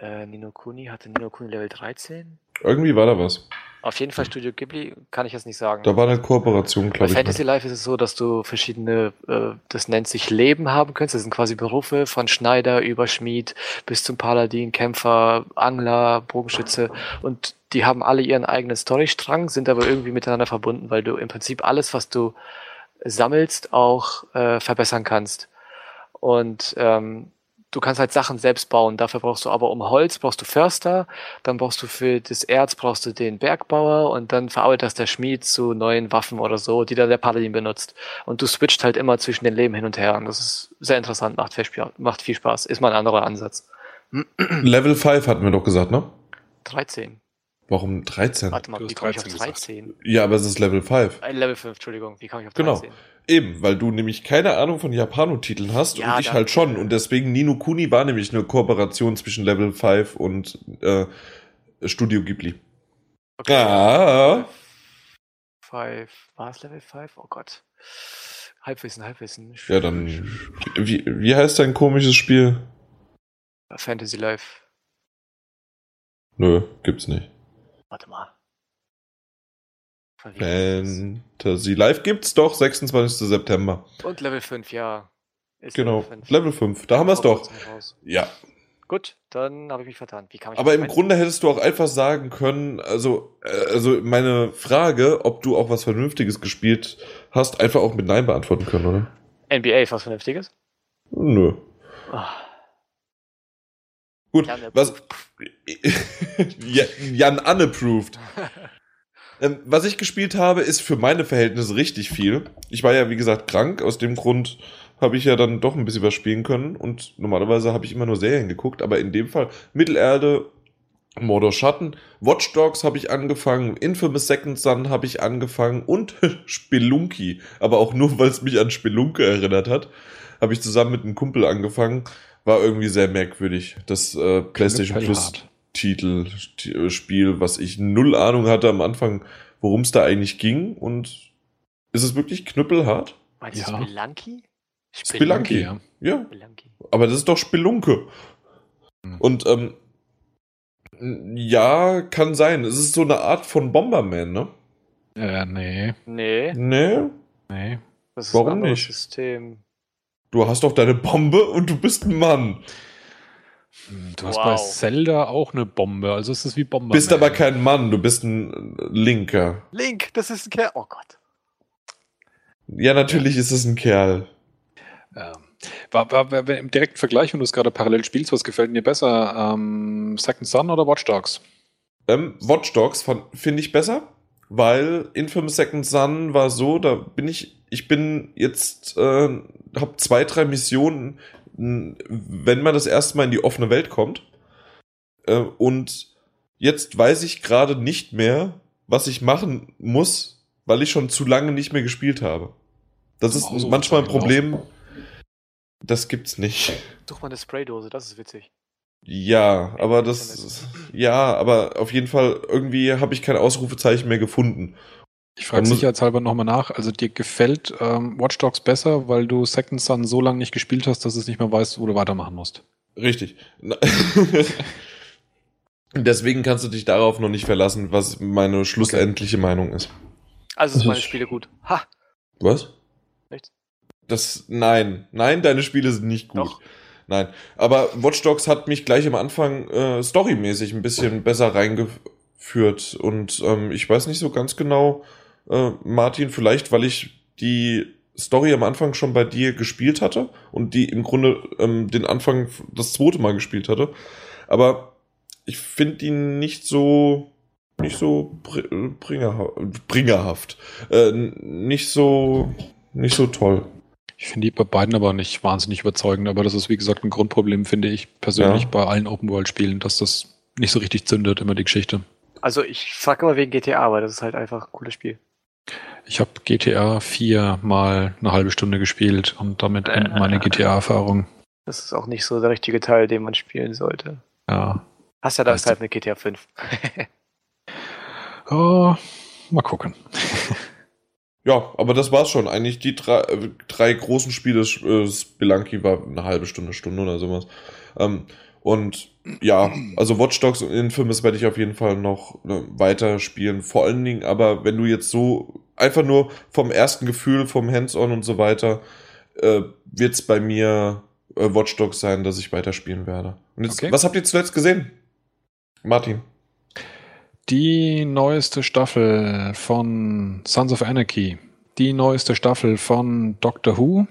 Äh, Nino Kuni hatte Nino Kuni Level 13? Irgendwie war da was. Auf jeden Fall Studio Ghibli, kann ich jetzt nicht sagen. Da war eine Kooperation, Bei glaube ich. Fantasy mit. Life ist es so, dass du verschiedene, äh, das nennt sich Leben haben kannst. Das sind quasi Berufe von Schneider über Schmied bis zum Paladin, Kämpfer, Angler, Bogenschütze. Und die haben alle ihren eigenen Storystrang, sind aber irgendwie miteinander verbunden, weil du im Prinzip alles, was du sammelst, auch äh, verbessern kannst. Und ähm, du kannst halt Sachen selbst bauen. Dafür brauchst du aber um Holz brauchst du Förster, dann brauchst du für das Erz brauchst du den Bergbauer und dann verarbeitet das der Schmied zu neuen Waffen oder so, die dann der Paladin benutzt. Und du switcht halt immer zwischen den Leben hin und her. Und das ist sehr interessant, macht viel, Spaß, macht viel Spaß. Ist mal ein anderer Ansatz. Level 5 hatten wir doch gesagt, ne? 13. Warum 13? Warte mal, wie komme ich auf 13 gesagt. 13? Ja, aber es ist Level 5. Äh, Level 5, Entschuldigung, wie komme ich auf Genau. 13? Eben, weil du nämlich keine Ahnung von Japano-Titeln hast Ja, und ich halt schon. Und deswegen Nino Kuni war nämlich eine Kooperation zwischen Level 5 und äh, Studio Ghibli. Okay. Ah. 5. War es Level 5? Oh Gott. Halbwissen, Halbwissen. Ja, dann. Wie, wie heißt dein komisches Spiel? Fantasy Life. Nö, gibt's nicht. Warte mal. Fantasy Live gibt's doch, 26. September. Und Level 5, ja. Ist Genau. Level 5. Level 5, da haben wir's doch. Raus. Ja. Gut, dann habe ich mich vertan. Wie kam ich Aber im 13? Grunde hättest du auch einfach sagen können, also, äh, also meine Frage, ob du auch was Vernünftiges gespielt hast, einfach auch mit Nein beantworten können, oder? NBA ist was Vernünftiges? Nö. Ah, Gut, Jan was. Ja, Jan unapproved. Ähm, was ich gespielt habe, ist für meine Verhältnisse richtig viel. Ich war ja, wie gesagt, krank. Aus dem Grund habe ich ja dann doch ein bisschen was spielen können. Und normalerweise habe ich immer nur Serien geguckt. Aber in dem Fall Mittelerde, Mordor Schatten, Watch Dogs habe ich angefangen, Infamous Second Son habe ich angefangen und Spelunky. Aber auch nur, weil es mich an Spelunke erinnert hat, habe ich zusammen mit einem Kumpel angefangen. War irgendwie sehr merkwürdig. Das äh, PlayStation Plus. Titel, äh, Spiel, was ich null Ahnung hatte am Anfang, worum es da eigentlich ging. Und ist es wirklich knüppelhart? Meinst du Ja. Spelunky? Spelunky. ja. Ja, Spelunky. aber das ist doch Spelunke. Hm. Und ähm, ja, kann sein. Es ist so eine Art von Bomberman, ne? Äh, nee, Nee, Nee. nee. das ist Warum ein nicht? System. Du hast doch deine Bombe und du bist ein Mann. Du hast Wow. bei Zelda auch eine Bombe, also es ist wie Bombe. Bist aber kein Mann, du bist ein Linker. Link, das ist ein Kerl. Oh Gott. Ja, natürlich ist es ein Kerl. Ja. War, war, war, Im direkten Vergleich, wenn du es gerade parallel spielst, was gefällt dir besser? Ähm, Second Son oder Watch Dogs? Ähm, Watch Dogs von- finde ich besser, weil Infamous Second Son war so, da bin ich, ich bin jetzt, äh, habe zwei, drei Missionen, wenn man das erste Mal in die offene Welt kommt. Äh, und jetzt weiß ich gerade nicht mehr, was ich machen muss, weil ich schon zu lange nicht mehr gespielt habe. Das ist Oh, so manchmal ein Problem. Das gibt's nicht. Such mal eine Spraydose, das ist witzig. Ja, aber das, ja, aber auf jeden Fall irgendwie habe ich kein Ausrufezeichen mehr gefunden. Ich frage sicherheitshalber nochmal nach. Also dir gefällt ähm, Watch Dogs besser, weil du Second Son so lange nicht gespielt hast, dass du es nicht mehr weißt, wo du weitermachen musst. Richtig. Deswegen kannst du dich darauf noch nicht verlassen, was meine schlussendliche Meinung ist. Also sind meine Spiele gut. Ha! Was? Nichts. Das, nein, nein, deine Spiele sind nicht gut. Doch. Nein, aber Watch Dogs hat mich gleich am Anfang äh, storymäßig ein bisschen besser reingeführt und ähm, ich weiß nicht so ganz genau, äh, Martin, vielleicht weil ich die Story am Anfang schon bei dir gespielt hatte und die im Grunde ähm, den Anfang das zweite Mal gespielt hatte, aber ich finde ihn nicht so nicht so br- bringerha bringerhaft, äh, nicht so nicht so toll. Ich finde die bei beiden aber nicht wahnsinnig überzeugend, aber das ist wie gesagt ein Grundproblem, finde ich persönlich Ja. bei allen Open-World-Spielen, dass das nicht so richtig zündet, immer die Geschichte. Also ich frage immer wegen GTA, aber das ist halt einfach ein cooles Spiel. Ich habe GTA 4 mal eine halbe Stunde gespielt und damit endet meine GTA-Erfahrung. Das ist auch nicht so der richtige Teil, den man spielen sollte. Ja. Hast ja dann Zeit mit GTA 5. Oh, mal gucken. Ja, aber das war's schon. Eigentlich die drei, äh, drei großen Spiele, äh, Spelunky war eine halbe Stunde, Stunde oder sowas. Ähm, und ja, also Watch Dogs und Infamous werde ich auf jeden Fall noch äh, weiter spielen. Vor allen Dingen aber, wenn du jetzt so einfach nur vom ersten Gefühl, vom Hands-on und so weiter, äh, wird's bei mir äh, Watch Dogs sein, dass ich weiterspielen werde. Und jetzt, Okay. was habt ihr zuletzt gesehen? Martin. Die neueste Staffel von Sons of Anarchy. Die neueste Staffel von Doctor Who.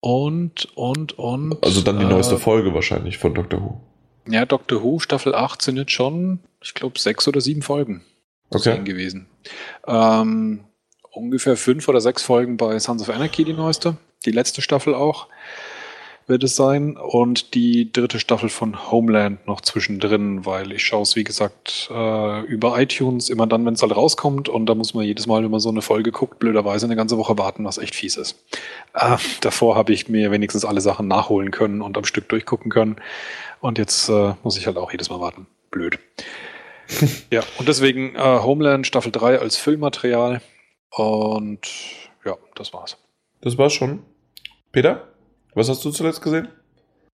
Und, und, und. Also dann die äh, neueste Folge wahrscheinlich von Doctor Who. Ja, Doctor Who, Staffel 8 sind jetzt schon, ich glaube, sechs oder sieben Folgen Okay. sehen gewesen. Ähm, ungefähr fünf oder sechs Folgen bei Sons of Anarchy, die neueste. Die letzte Staffel auch wird es sein. Und die dritte Staffel von Homeland noch zwischendrin, weil ich schaue es, wie gesagt, äh, über iTunes immer dann, wenn es halt rauskommt. Und da muss man jedes Mal, wenn man so eine Folge guckt, blöderweise eine ganze Woche warten, was echt fies ist. Äh, davor habe ich mir wenigstens alle Sachen nachholen können und am Stück durchgucken können. Und jetzt äh, muss ich halt auch jedes Mal warten. Blöd. Ja, und deswegen äh, Homeland Staffel 3 als Füllmaterial. Und ja, das war's. Das war's schon. Peter, was hast du zuletzt gesehen?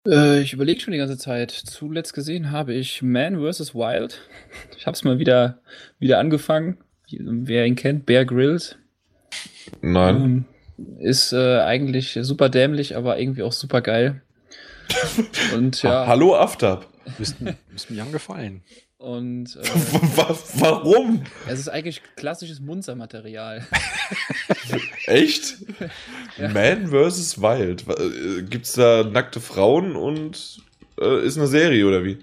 Äh, ich überlege schon die ganze Zeit. Zuletzt gesehen habe ich Man vs. Wild. Ich habe es mal wieder, wieder angefangen. Wer ihn kennt, Bear Grylls. Nein. Ähm, Ist äh, eigentlich super dämlich, aber irgendwie auch super geil. Und ja, Hallo Aftab. Müssten, müssten Jan gefallen. Und äh, Wa- Warum? es ist eigentlich klassisches Munzermaterial. Echt? Ja. Man vs. Wild. Äh, Gibt's da nackte Frauen und äh, ist eine Serie oder wie?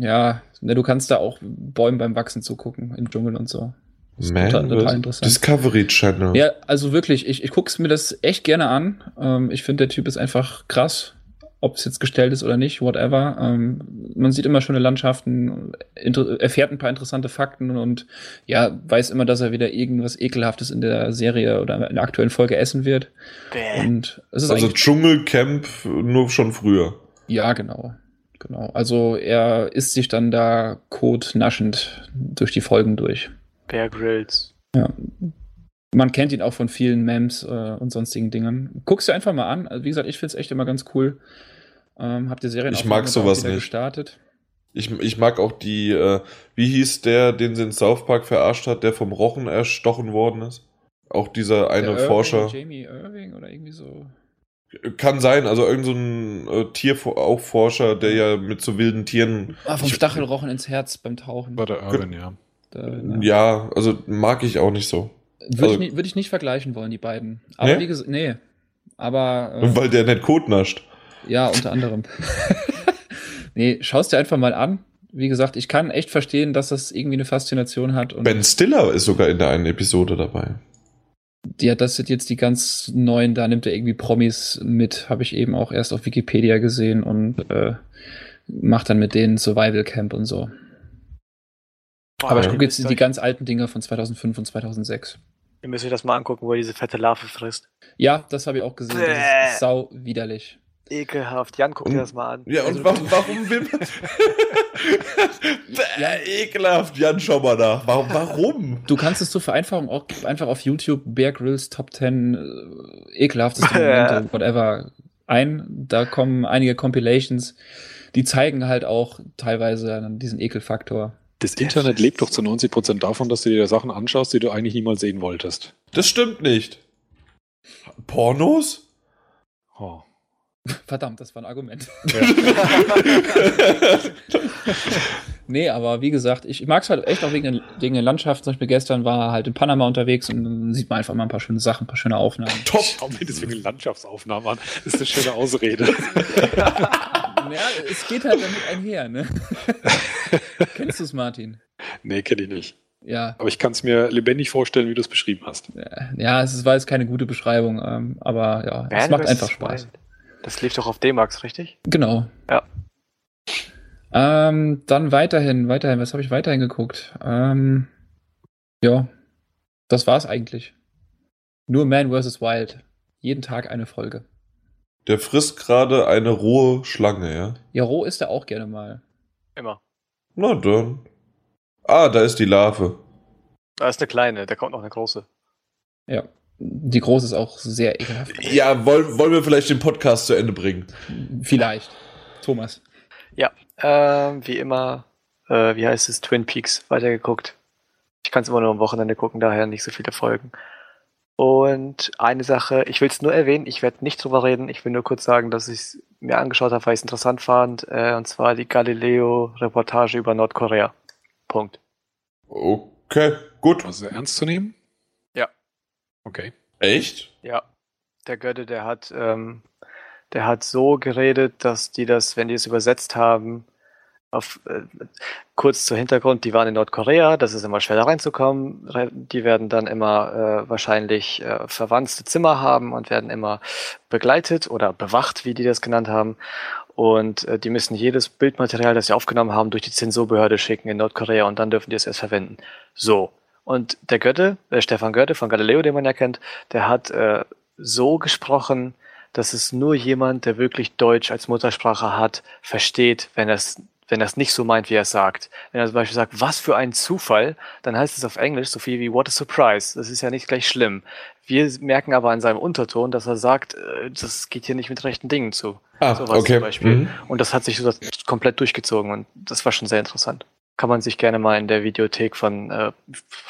Ja, ne, du kannst da auch Bäumen beim Wachsen zugucken im Dschungel und so. ist Man total- total interessant. Discovery Channel. Ja, also wirklich, ich, ich gucke mir das echt gerne an. Ähm, ich finde, der Typ ist einfach krass. Ob es jetzt gestellt ist oder nicht, whatever. Ähm, man sieht immer schöne Landschaften, erfährt ein paar interessante Fakten und ja, weiß immer, dass er wieder irgendwas Ekelhaftes in der Serie oder in der aktuellen Folge essen wird. Bäh. Und es ist Also. Dschungelcamp nur schon früher. Ja, genau. Genau. Also er isst sich dann da kotnaschend durch die Folgen durch. Bear Grylls. Ja. Man kennt ihn auch von vielen Memes äh, und sonstigen Dingen. Guckst du einfach mal an. Also, wie gesagt, ich finde es echt immer ganz cool. Ähm, habt ihr Serien Ich mag sowas nicht. gestartet? Ich, ich mag auch die, äh, wie hieß der, den sie in South Park verarscht hat, der vom Rochen erstochen worden ist? Auch dieser eine Der Irving, Forscher. Jamie Irving oder irgendwie so. Kann sein, also irgend so ein äh, Tieraufforscher, der ja mit so wilden Tieren. Ah, vom Ich- Stachelrochen ins Herz beim Tauchen. War der Urban, ja. Da, na. Ja, also mag ich auch nicht so. Würde, Also- ich nicht, würde ich nicht vergleichen wollen, die beiden. Aber Nee? wie gesagt, nee. Aber äh, Weil der nicht Kot nascht. ja, unter anderem. nee, schaust dir einfach mal an. Wie gesagt, ich kann echt verstehen, dass das irgendwie eine Faszination hat. Und Ben Stiller ist sogar in der einen Episode dabei. ja, das sind jetzt die ganz neuen, da nimmt er irgendwie Promis mit, habe ich eben auch erst auf Wikipedia gesehen und äh, macht dann mit denen Survival Camp und so. Aber ich gucke jetzt die ganz alten Dinger von 2005 und 2006. Ihr müsst euch das mal angucken, wo er diese fette Larve frisst. Ja, das habe ich auch gesehen. Das ist sau widerlich. Ekelhaft. Jan, guck Und- dir das mal an. Ja, Also und warum, warum will man. Bäh, ekelhaft, Jan, schau mal nach. Warum? warum? Du kannst es zur Vereinfachung auch einfach auf YouTube Bear Grylls Top 10 äh, ekelhafteste Momente, whatever, ein. Da kommen einige Compilations, die zeigen halt auch teilweise diesen Ekelfaktor. Das Internet lebt doch zu 90% davon, dass du dir Sachen anschaust, die du eigentlich niemals sehen wolltest. Das stimmt nicht. Pornos? Oh. Verdammt, das war ein Argument. Nee, aber wie gesagt, ich mag es halt echt auch wegen, den- wegen der Landschaft. Zum Beispiel gestern war halt in Panama unterwegs und dann sieht man einfach mal ein paar schöne Sachen, ein paar schöne Aufnahmen. Top. Schau mir deswegen Landschaftsaufnahmen an. Das ist eine schöne Ausrede. ja, es geht halt damit einher, ne? Kennst du es, Martin? nee, kenne ich nicht. Ja, Aber ich kann es mir lebendig vorstellen, wie du es beschrieben hast. ja, es ist- war jetzt keine gute Beschreibung, ähm, aber ja, es Man macht einfach Spaß. Wild. Das lief doch auf D-Max, richtig? Genau. Ja. Ähm, dann weiterhin, weiterhin, was habe ich weiterhin geguckt? Ähm, ja, das war's eigentlich. Nur Man vs. Wild. Jeden Tag eine Folge. Der frisst gerade eine rohe Schlange, ja? Ja, roh ist er auch gerne mal. Immer. Na dann. Ah, da ist die Larve. Da ist eine kleine, da kommt noch eine große. Ja. Die große ist auch sehr ekelhaft. Ja, wollen, wollen wir vielleicht den Podcast zu Ende bringen? Vielleicht. Thomas. Ähm, wie immer, äh, wie heißt es, Twin Peaks weitergeguckt. Ich kann es immer nur am Wochenende gucken, daher nicht so viele Folgen. Und eine Sache, ich will es nur erwähnen, ich werde nicht drüber reden, ich will nur kurz sagen, dass ich es mir angeschaut habe, weil ich es interessant fand, äh, und zwar die Galileo-Reportage über Nordkorea. Punkt. Okay, gut. Also ernst zu nehmen? Ja. Okay. Echt? Ja, der Götte, der hat, ähm, der hat so geredet, dass die das, wenn die es übersetzt haben, auf, äh, kurz zur Hintergrund, die waren in Nordkorea, das ist immer schwer da reinzukommen. Re- Die werden dann immer äh, wahrscheinlich äh, verwandte Zimmer haben und werden immer begleitet oder bewacht, wie die das genannt haben. Und äh, die müssen jedes Bildmaterial, das sie aufgenommen haben, durch die Zensurbehörde schicken in Nordkorea und dann dürfen die es erst verwenden. So. Und der Goethe, der Stefan Goethe von Galileo, den man ja kennt, der hat äh, so gesprochen, dass es nur jemand, der wirklich Deutsch als Muttersprache hat, versteht, wenn er es wenn er es nicht so meint, wie er es sagt. Wenn er zum Beispiel sagt, was für ein Zufall, dann heißt es auf Englisch so viel wie what a surprise. Das ist ja nicht gleich schlimm. Wir merken aber an seinem Unterton, dass er sagt, äh, das geht hier nicht mit rechten Dingen zu. Ah, Sowas okay. zum Beispiel. Mhm. Und das hat sich so komplett durchgezogen und das war schon sehr interessant. Kann man sich gerne mal in der Videothek von äh,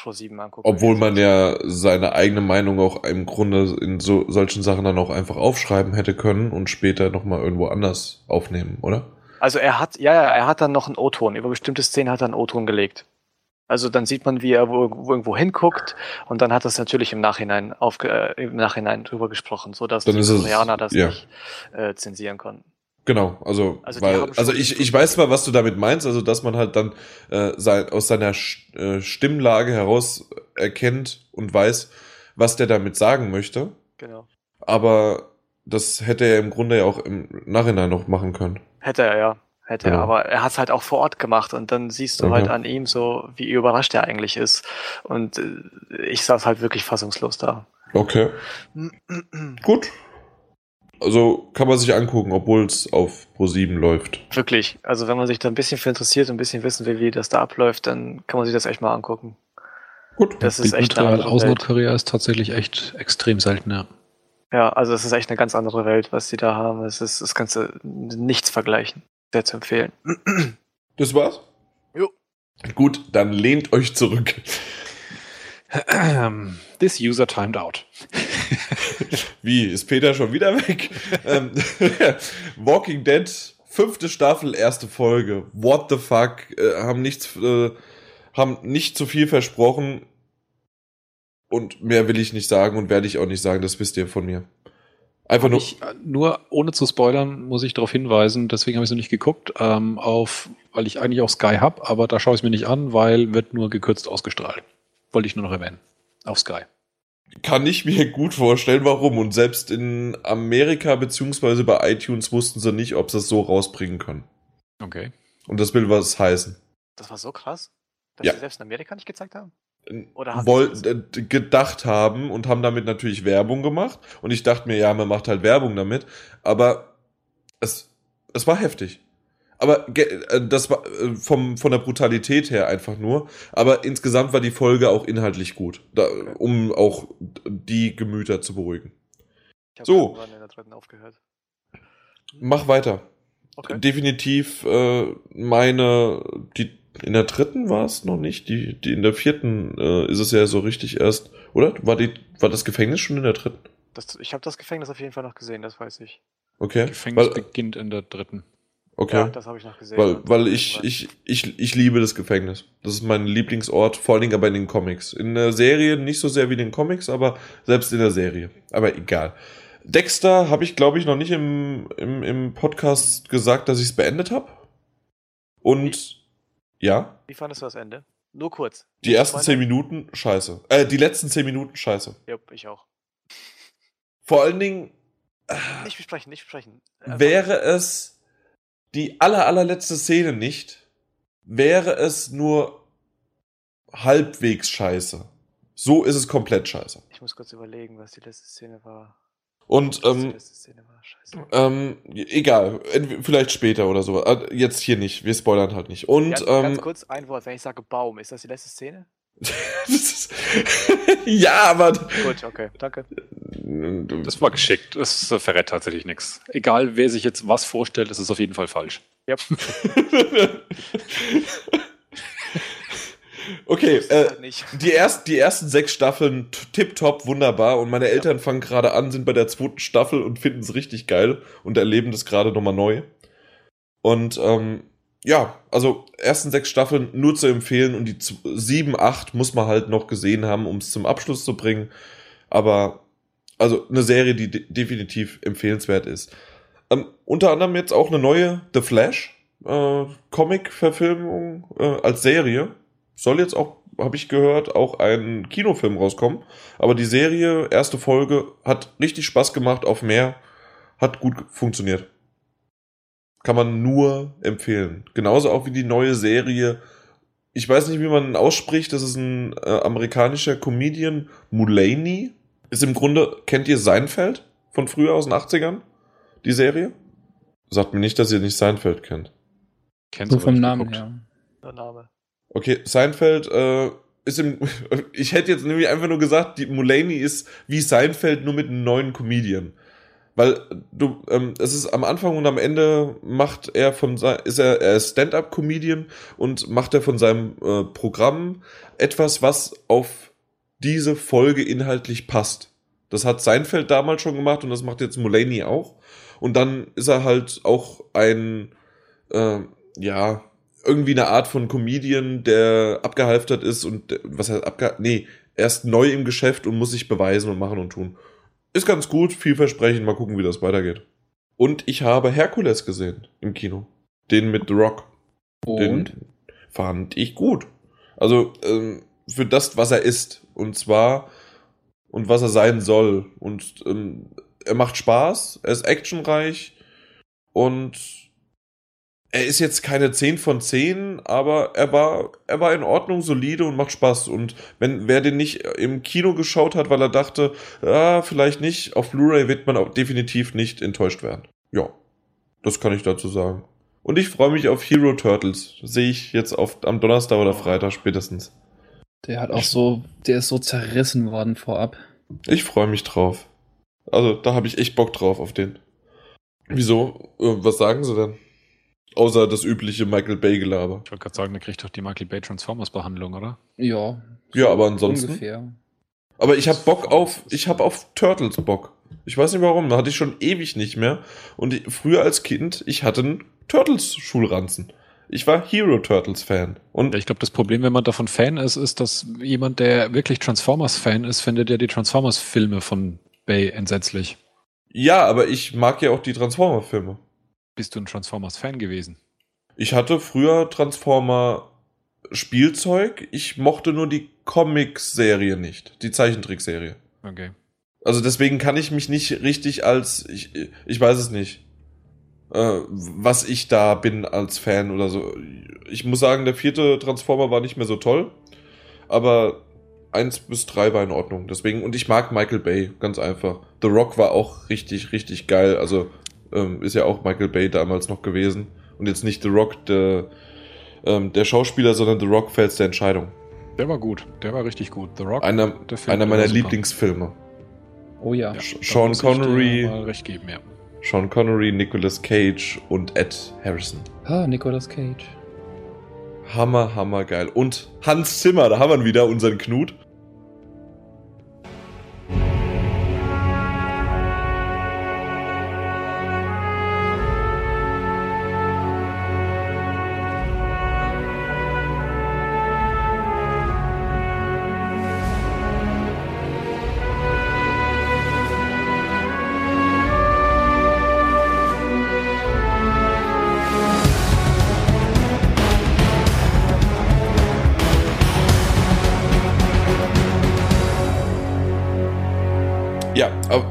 Pro7 angucken. Obwohl man ja seine eigene Meinung auch im Grunde in so solchen Sachen dann auch einfach aufschreiben hätte können und später nochmal irgendwo anders aufnehmen, oder? Also er hat, ja, ja, er hat dann noch einen O-Ton. Über bestimmte Szenen hat er einen O-Ton gelegt. Also dann sieht man, wie er wo, wo irgendwo hinguckt und dann hat er es natürlich im Nachhinein aufge, äh, im Nachhinein drüber gesprochen, so dass Dann die Koreaner das ja. nicht äh, zensieren konnten. Genau, also, Also weil, also ich, ich weiß zwar, was du damit meinst, also dass man halt dann äh, sein, aus seiner Sch- äh, Stimmlage heraus erkennt und weiß, was der damit sagen möchte, Genau. aber das hätte er im Grunde ja auch im Nachhinein noch machen können. Hätte er, ja. Hätte er, Ja. aber er hat es halt auch vor Ort gemacht und dann siehst du Okay. halt an ihm so, wie überrascht er eigentlich ist. Und äh, ich saß halt wirklich fassungslos da. Okay, gut. Also kann man sich angucken, obwohl es auf Pro7 läuft. Wirklich. Also wenn man sich da ein bisschen für interessiert und ein bisschen wissen will, wie das da abläuft, dann kann man sich das echt mal angucken. Gut. Das ist echt eine Bildmaterial andere aus. Nordkorea ist tatsächlich echt extrem selten, ja. Ja, also es ist echt eine ganz andere Welt, was die da haben. Es ist das Ganze nichts vergleichen. Sehr zu empfehlen. Das war's? Jo. Gut, dann lehnt euch zurück. This user timed out. Wie, ist Peter schon wieder weg? Ähm, Walking Dead, fünfte Staffel, erste Folge. What the fuck? Äh, haben nichts, äh, haben nicht zu viel versprochen. Und mehr will ich nicht sagen und werde ich auch nicht sagen, das wisst ihr von mir. Einfach nur. Ich, äh, nur ohne zu spoilern, muss ich darauf hinweisen, deswegen habe ich es noch nicht geguckt, ähm, auf, weil ich eigentlich auch Sky habe, aber da schaue ich es mir nicht an, weil wird nur gekürzt ausgestrahlt. Wollte ich nur noch erwähnen. Auf Sky. Kann ich mir gut vorstellen, warum. Und selbst in Amerika beziehungsweise bei iTunes wussten sie nicht, ob sie es so rausbringen können. Okay. Und das will was heißen. Das war so krass, dass Ja. sie selbst in Amerika nicht gezeigt haben. Oder haben Woll, sie äh, gedacht haben und haben damit natürlich Werbung gemacht. Und ich dachte mir, ja, man macht halt Werbung damit. Aber es, es war heftig. Aber äh, das war äh, vom, von der Brutalität her einfach nur. Aber insgesamt war die Folge auch inhaltlich gut, da, um auch die Gemüter zu beruhigen. So. irgendwann in der dritten aufgehört. Mach weiter. Okay. Definitiv äh, meine, die in der dritten war es noch nicht, die, die in der vierten äh, ist es ja so richtig erst, oder? War die, war das Gefängnis schon in der dritten? Das, ich habe das Gefängnis auf jeden Fall noch gesehen, das weiß ich. Okay. Gefängnis weil, beginnt in der dritten. okay. Ja, das habe ich noch gesehen. weil, weil ich, ich, ich, ich liebe das Gefängnis. Das ist mein Lieblingsort, vor allen Dingen aber in den Comics. In der Serie nicht so sehr wie in den Comics, aber selbst in der Serie. Aber egal. Dexter habe ich, glaube ich, noch nicht im, im, im Podcast gesagt, dass ich es beendet habe. Und ja, Wie fandest du das Ende? Nur kurz. die ersten zehn Minuten scheiße. Äh, die letzten zehn Minuten scheiße. Jupp, ich auch. Vor allen Dingen Nicht besprechen, nicht besprechen. Einfach- wäre es die aller, allerletzte Szene nicht, wäre es nur halbwegs scheiße. So ist es komplett scheiße. Ich muss kurz überlegen, was die letzte Szene war. Und ähm, ähm, egal, vielleicht später oder so. Äh, Jetzt hier nicht, wir spoilern halt nicht. Und Ganz, ganz ähm, kurz ein Wort, wenn ich sage Baum, ist das die letzte Szene? das ist, ja, aber Gut, okay, danke. Das war geschickt. Das verrät tatsächlich nichts. Egal, wer sich jetzt was vorstellt, ist es auf jeden Fall falsch. Yep. okay, äh, halt. Die, erst, die ersten sechs Staffeln tipptopp, wunderbar. Und meine Eltern fangen gerade an, sind bei der zweiten Staffel und finden es richtig geil und erleben das gerade nochmal neu. Und ähm, ja, also ersten sechs Staffeln nur zu empfehlen und die sieben, acht muss man halt noch gesehen haben, um es zum Abschluss zu bringen. Aber also eine Serie, die de definitiv empfehlenswert ist. Ähm, unter anderem jetzt auch eine neue The Flash äh, Comic-Verfilmung äh, als Serie. Soll jetzt auch, habe ich gehört, auch ein Kinofilm rauskommen. Aber die Serie, erste Folge, hat richtig Spaß gemacht auf mehr. Hat gut funktioniert. Kann man nur empfehlen. Genauso auch wie die neue Serie. Ich weiß nicht, wie man ihn ausspricht. Das ist ein äh, amerikanischer Comedian, Mulaney. Ist im Grunde, kennt ihr Seinfeld von früher aus den 80ern? Die Serie? Sagt mir nicht, dass ihr nicht Seinfeld kennt. Kennst So vom Namen geguckt. her. Der Name. Okay, Seinfeld äh, ist im. Ich hätte jetzt nämlich einfach nur gesagt, die Mulaney ist wie Seinfeld nur mit einem neuen Comedian. Weil du, ähm, es ist am Anfang und am Ende macht er von sein, ist er, er ist Stand-up-Comedian und macht er von seinem äh, Programm etwas, was auf diese Folge inhaltlich passt. Das hat Seinfeld damals schon gemacht und das macht jetzt Mulaney auch. Und dann ist er halt auch ein, äh, ja, irgendwie eine Art von Comedian, der abgehalftert ist und der- was heißt abge nee, erst neu im Geschäft und muss sich beweisen und machen und tun. Ist ganz gut, vielversprechend, mal gucken, wie das weitergeht. Und ich habe Herkules gesehen im Kino. Den mit The Rock. Den Und? fand ich gut. Also ähm, für das, was er ist. Und zwar und was er sein soll. Und ähm, er macht Spaß, er ist actionreich und er ist jetzt keine 10 von 10, aber er war, er war in Ordnung, solide und macht Spaß. Und wenn wer den nicht im Kino geschaut hat, weil er dachte, ah, vielleicht nicht, auf Blu-ray wird man auch definitiv nicht enttäuscht werden. Ja, das kann ich dazu sagen. Und ich freue mich auf Hero Turtles. Sehe ich jetzt auf, am Donnerstag oder Freitag spätestens. Der hat auch so, der ist so zerrissen worden vorab. Ich freue mich drauf. Also, da habe ich echt Bock drauf auf den. Wieso? Äh, Was sagen sie denn? Außer das übliche Michael Bay-Gelaber. Ich wollte gerade sagen, der kriegt doch die Michael Bay Transformers Behandlung, oder? Ja. Ja, aber ansonsten. Ungefähr. Aber ich habe Bock auf, ich habe auf Turtles Bock. Ich weiß nicht warum, da hatte ich schon ewig nicht mehr. Und ich, früher als Kind, ich hatte einen Turtles-Schulranzen. Ich war Hero Turtles Fan. Und Ich glaube, das Problem, wenn man davon Fan ist, ist, dass jemand, der wirklich Transformers-Fan ist, findet ja die Transformers-Filme von Bay entsetzlich. ja, aber ich mag ja auch die Transformer-Filme. Bist du ein Transformers-Fan gewesen? Ich hatte früher Transformer Spielzeug. Ich mochte nur die Comic-Serie nicht, die Zeichentrickserie. Okay. Also deswegen kann ich mich nicht richtig als ich, ich weiß es nicht, äh, was ich da bin als Fan oder so. Ich muss sagen, der vierte Transformer war nicht mehr so toll, aber eins bis drei war in Ordnung. Deswegen und ich mag Michael Bay ganz einfach. The Rock war auch richtig richtig geil. Also ähm, ist ja auch Michael Bay damals noch gewesen und jetzt nicht The Rock der ähm, der Schauspieler, sondern The Rock fällt der Entscheidung. Der war gut. Der war richtig gut. The Rock. Einer, der Film, einer meiner. Lieblingsfilme. Oh ja. Ja, Sean muss ich dir Connery. Mal recht geben, ja. Sean Connery, Nicolas Cage und Ed Harrison. Ah, Nicolas Cage. Hammer, hammer geil. Und Hans Zimmer, da haben wir ihn wieder, unseren Knut.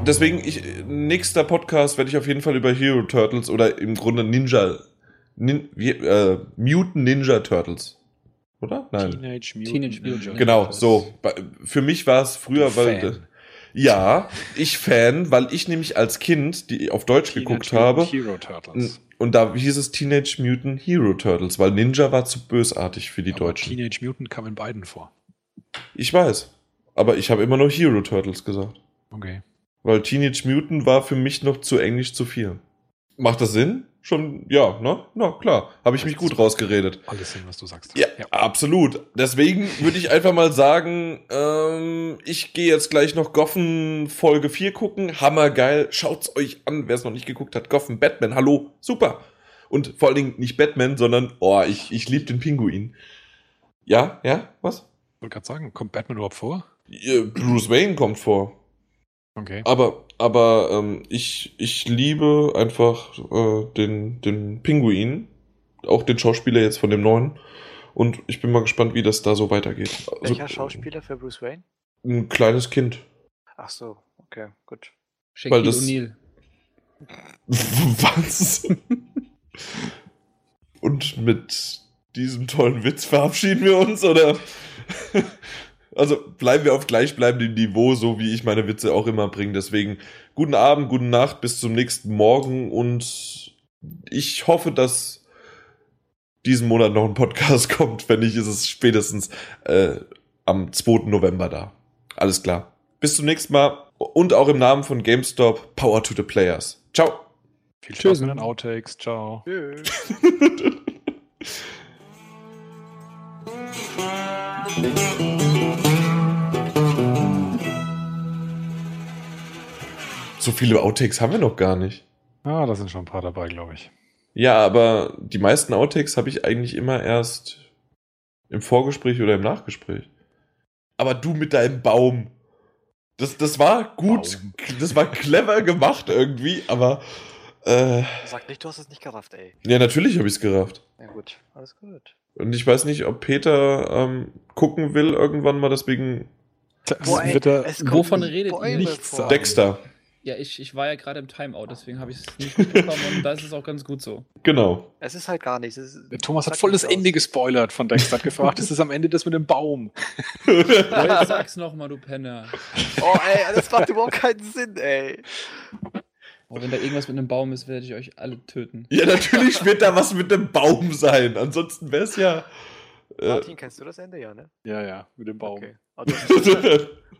Deswegen, ich, nächster Podcast werde ich auf jeden Fall über Hero Turtles oder im Grunde Ninja, nin, wie, äh, Mutant Ninja Turtles. Oder? Nein. Teenage Mutant Teenage Mutant Ninja Genau, so. Für mich war es früher, weil. Fan. Ja, ich Fan, weil ich nämlich als Kind, die auf Deutsch Teenage geguckt Mutant habe. Hero Turtles. Und da hieß es Teenage Mutant Hero Turtles, weil Ninja war zu bösartig für die Aber Deutschen. Teenage Mutant kam in beiden vor. Ich weiß. Aber ich habe immer nur Hero Turtles gesagt. Okay. Weil Teenage Mutant war für mich noch zu englisch zu viel. Macht das Sinn? Schon, ja, ne? Na klar. Habe ich mich gut rausgeredet. Alles Sinn, was du sagst. Ja, absolut. Deswegen würde ich einfach mal sagen, ähm, ich gehe jetzt gleich noch Goffen Folge 4 gucken. Hammergeil. Schaut's euch an, wer es noch nicht geguckt hat. Goffen Batman, hallo, super. Und vor allen Dingen nicht Batman, sondern, oh, ich, ich liebe den Pinguin. Ja, ja, was? Ich wollte gerade sagen, kommt Batman überhaupt vor? Äh, Bruce Wayne kommt vor. Okay. Aber, aber ähm, ich, ich liebe einfach äh, den, den Pinguin, auch den Schauspieler jetzt von dem neuen. Und ich bin mal gespannt, wie das da so weitergeht. Also, Welcher Schauspieler für Bruce Wayne? Ein kleines Kind. Ach so, okay, gut. Weil Shaquille das- O'Neal. Was? Und mit diesem tollen Witz verabschieden wir uns, oder? Also bleiben wir auf gleichbleibendem Niveau, so wie ich meine Witze auch immer bringe. Deswegen guten Abend, gute Nacht, bis zum nächsten Morgen und ich hoffe, dass diesen Monat noch ein Podcast kommt. Wenn nicht, ist es spätestens äh, am 2. November da. Alles klar. Bis zum nächsten Mal und auch im Namen von GameStop, Power to the Players. Ciao. Viel Spaß Tschüss. mit den Outtakes. Ciao. Tschüss. So viele Outtakes haben wir noch gar nicht. Ah, da sind schon ein paar dabei, glaube ich. Ja, aber die meisten Outtakes habe ich eigentlich immer erst im Vorgespräch oder im Nachgespräch. Aber du mit deinem Baum. Das, das war gut. Baum. Das war clever gemacht irgendwie, aber. Äh, Sag nicht, du hast es nicht gerafft, ey. ja, natürlich habe ich es gerafft. Ja gut, alles gut. Und ich weiß nicht, ob Peter ähm, gucken will irgendwann mal, deswegen. Boah, ey, wird er es Wovon redet ihr? Bäume Nichts vor. Dexter. Ja, ich, ich war ja gerade im Timeout, deswegen habe ich es nicht mitbekommen und da ist es auch ganz gut so. Genau. Es ist halt gar nichts. ist- Thomas hat voll das. Ende gespoilert von Dexter. Hat gefragt, ist es am Ende das mit dem Baum? Ja, sag's nochmal, du Penner. Oh, ey, das macht überhaupt keinen Sinn, ey. Oh, wenn da irgendwas mit einem Baum ist, werde ich euch alle töten. Ja, natürlich wird da was mit dem Baum sein. Ansonsten wäre es ja. Äh, Martin, kennst du das Ende? Ja, ne? Ja, ja, mit dem Baum. Okay. Gesagt.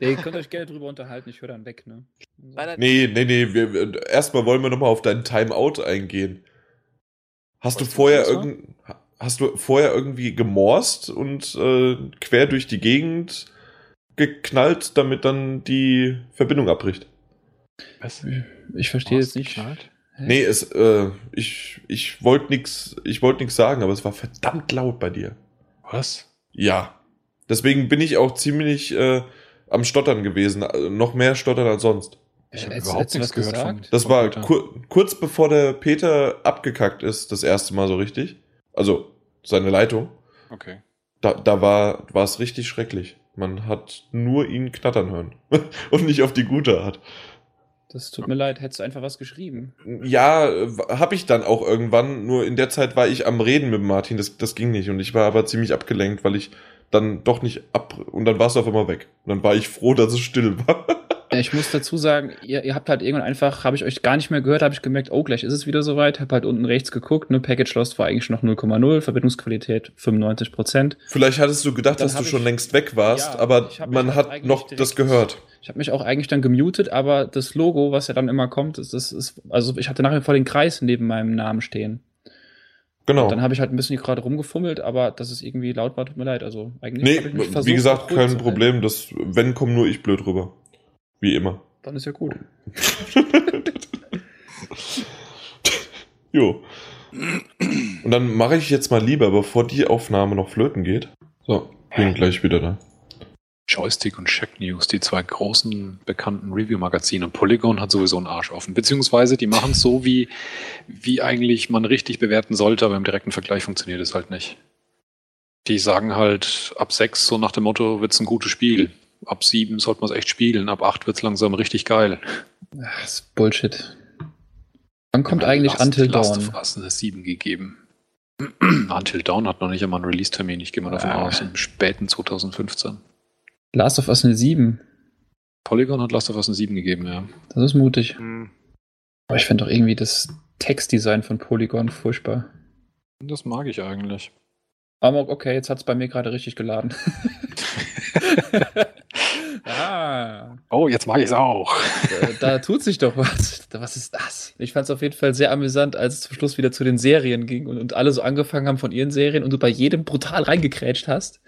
Ja, ihr könnt euch gerne drüber unterhalten, ich höre dann weg, ne? Nein, nein. nee, nee, nee. Wir, erstmal wollen wir nochmal auf deinen Timeout eingehen. Hast du vorher irgend, hast du vorher irgendwie gemorst und äh, quer durch die Gegend geknallt, damit dann die Verbindung abbricht. Was? Ich verstehe jetzt nicht. Geknallt? Nee, es, äh, ich, ich wollte nix, ich wollte nix sagen, aber es war verdammt laut bei dir. Was? Ja. Deswegen bin ich auch ziemlich äh, am Stottern gewesen. Also noch mehr Stottern als sonst. Ich habe Hättest- überhaupt nichts was gehört von gesagt? Das von war Peter. kur kurz bevor der Peter abgekackt ist, das erste Mal so richtig. Also seine Leitung. Okay. Da, da war war es richtig schrecklich. Man hat nur ihn knattern hören. Und nicht auf die gute Art. Das tut mir leid, hättest du einfach was geschrieben. Ja, habe ich dann auch irgendwann. Nur in der Zeit war ich am Reden mit Martin. Das, das ging nicht. Und ich war aber ziemlich abgelenkt, weil ich dann doch nicht ab. Und dann war es auf einmal weg. Und dann war ich froh, dass es still war. Ich muss dazu sagen, ihr, ihr habt halt irgendwann einfach, habe ich euch gar nicht mehr gehört, habe ich gemerkt, oh, gleich ist es wieder soweit, habe halt unten rechts geguckt, ne, Package Lost war eigentlich schon noch 0,0, Verbindungsqualität 95 Prozent. Vielleicht hattest du gedacht, Dann dass du schon ich- längst weg warst, Ja, aber man halt hat noch das gehört. Ich habe mich auch eigentlich dann gemutet, aber das Logo, was ja dann immer kommt, das, das ist, also ich hatte nachher vor den Kreis neben meinem Namen stehen. Genau. Dann habe ich halt ein bisschen gerade rumgefummelt, aber dass es irgendwie laut war, tut mir leid. Also eigentlich Nee, mich wie versucht, gesagt, kein Problem. Das, wenn, komm nur ich blöd rüber. Wie immer. Dann ist ja gut. jo. Und dann mache ich jetzt mal lieber, bevor die Aufnahme noch flöten geht. So, bin gleich wieder da. Joystick und Check News, die zwei großen bekannten Review-Magazine. Und Polygon hat sowieso einen Arsch offen. Beziehungsweise die machen es so, wie, wie eigentlich man richtig bewerten sollte, aber im direkten Vergleich funktioniert es halt nicht. Die sagen halt, ab sechs so nach dem Motto, wird's ein gutes Spiel. Ab sieben sollte man es echt spielen. Ab acht wird's langsam richtig geil. Ach, das ist Bullshit. Wann kommt Ja, eigentlich Last- Until Last Dawn? of Us eine 7 gegeben. Until Dawn hat noch nicht einmal einen Release-Termin. Ich gehe mal davon Ah. aus, im späten 2015. Last of Us eine 7. Polygon hat Last of Us eine 7 gegeben, ja. Das ist mutig. Hm. Aber ich finde doch irgendwie das Textdesign von Polygon furchtbar. Das mag ich eigentlich. Aber okay, jetzt hat es bei mir gerade richtig geladen. ah, Oh, jetzt mag ich es auch. da, da tut sich doch was. Was ist das? Ich fand es auf jeden Fall sehr amüsant, als es zum Schluss wieder zu den Serien ging und, und alle so angefangen haben von ihren Serien und du bei jedem brutal reingekrätscht hast,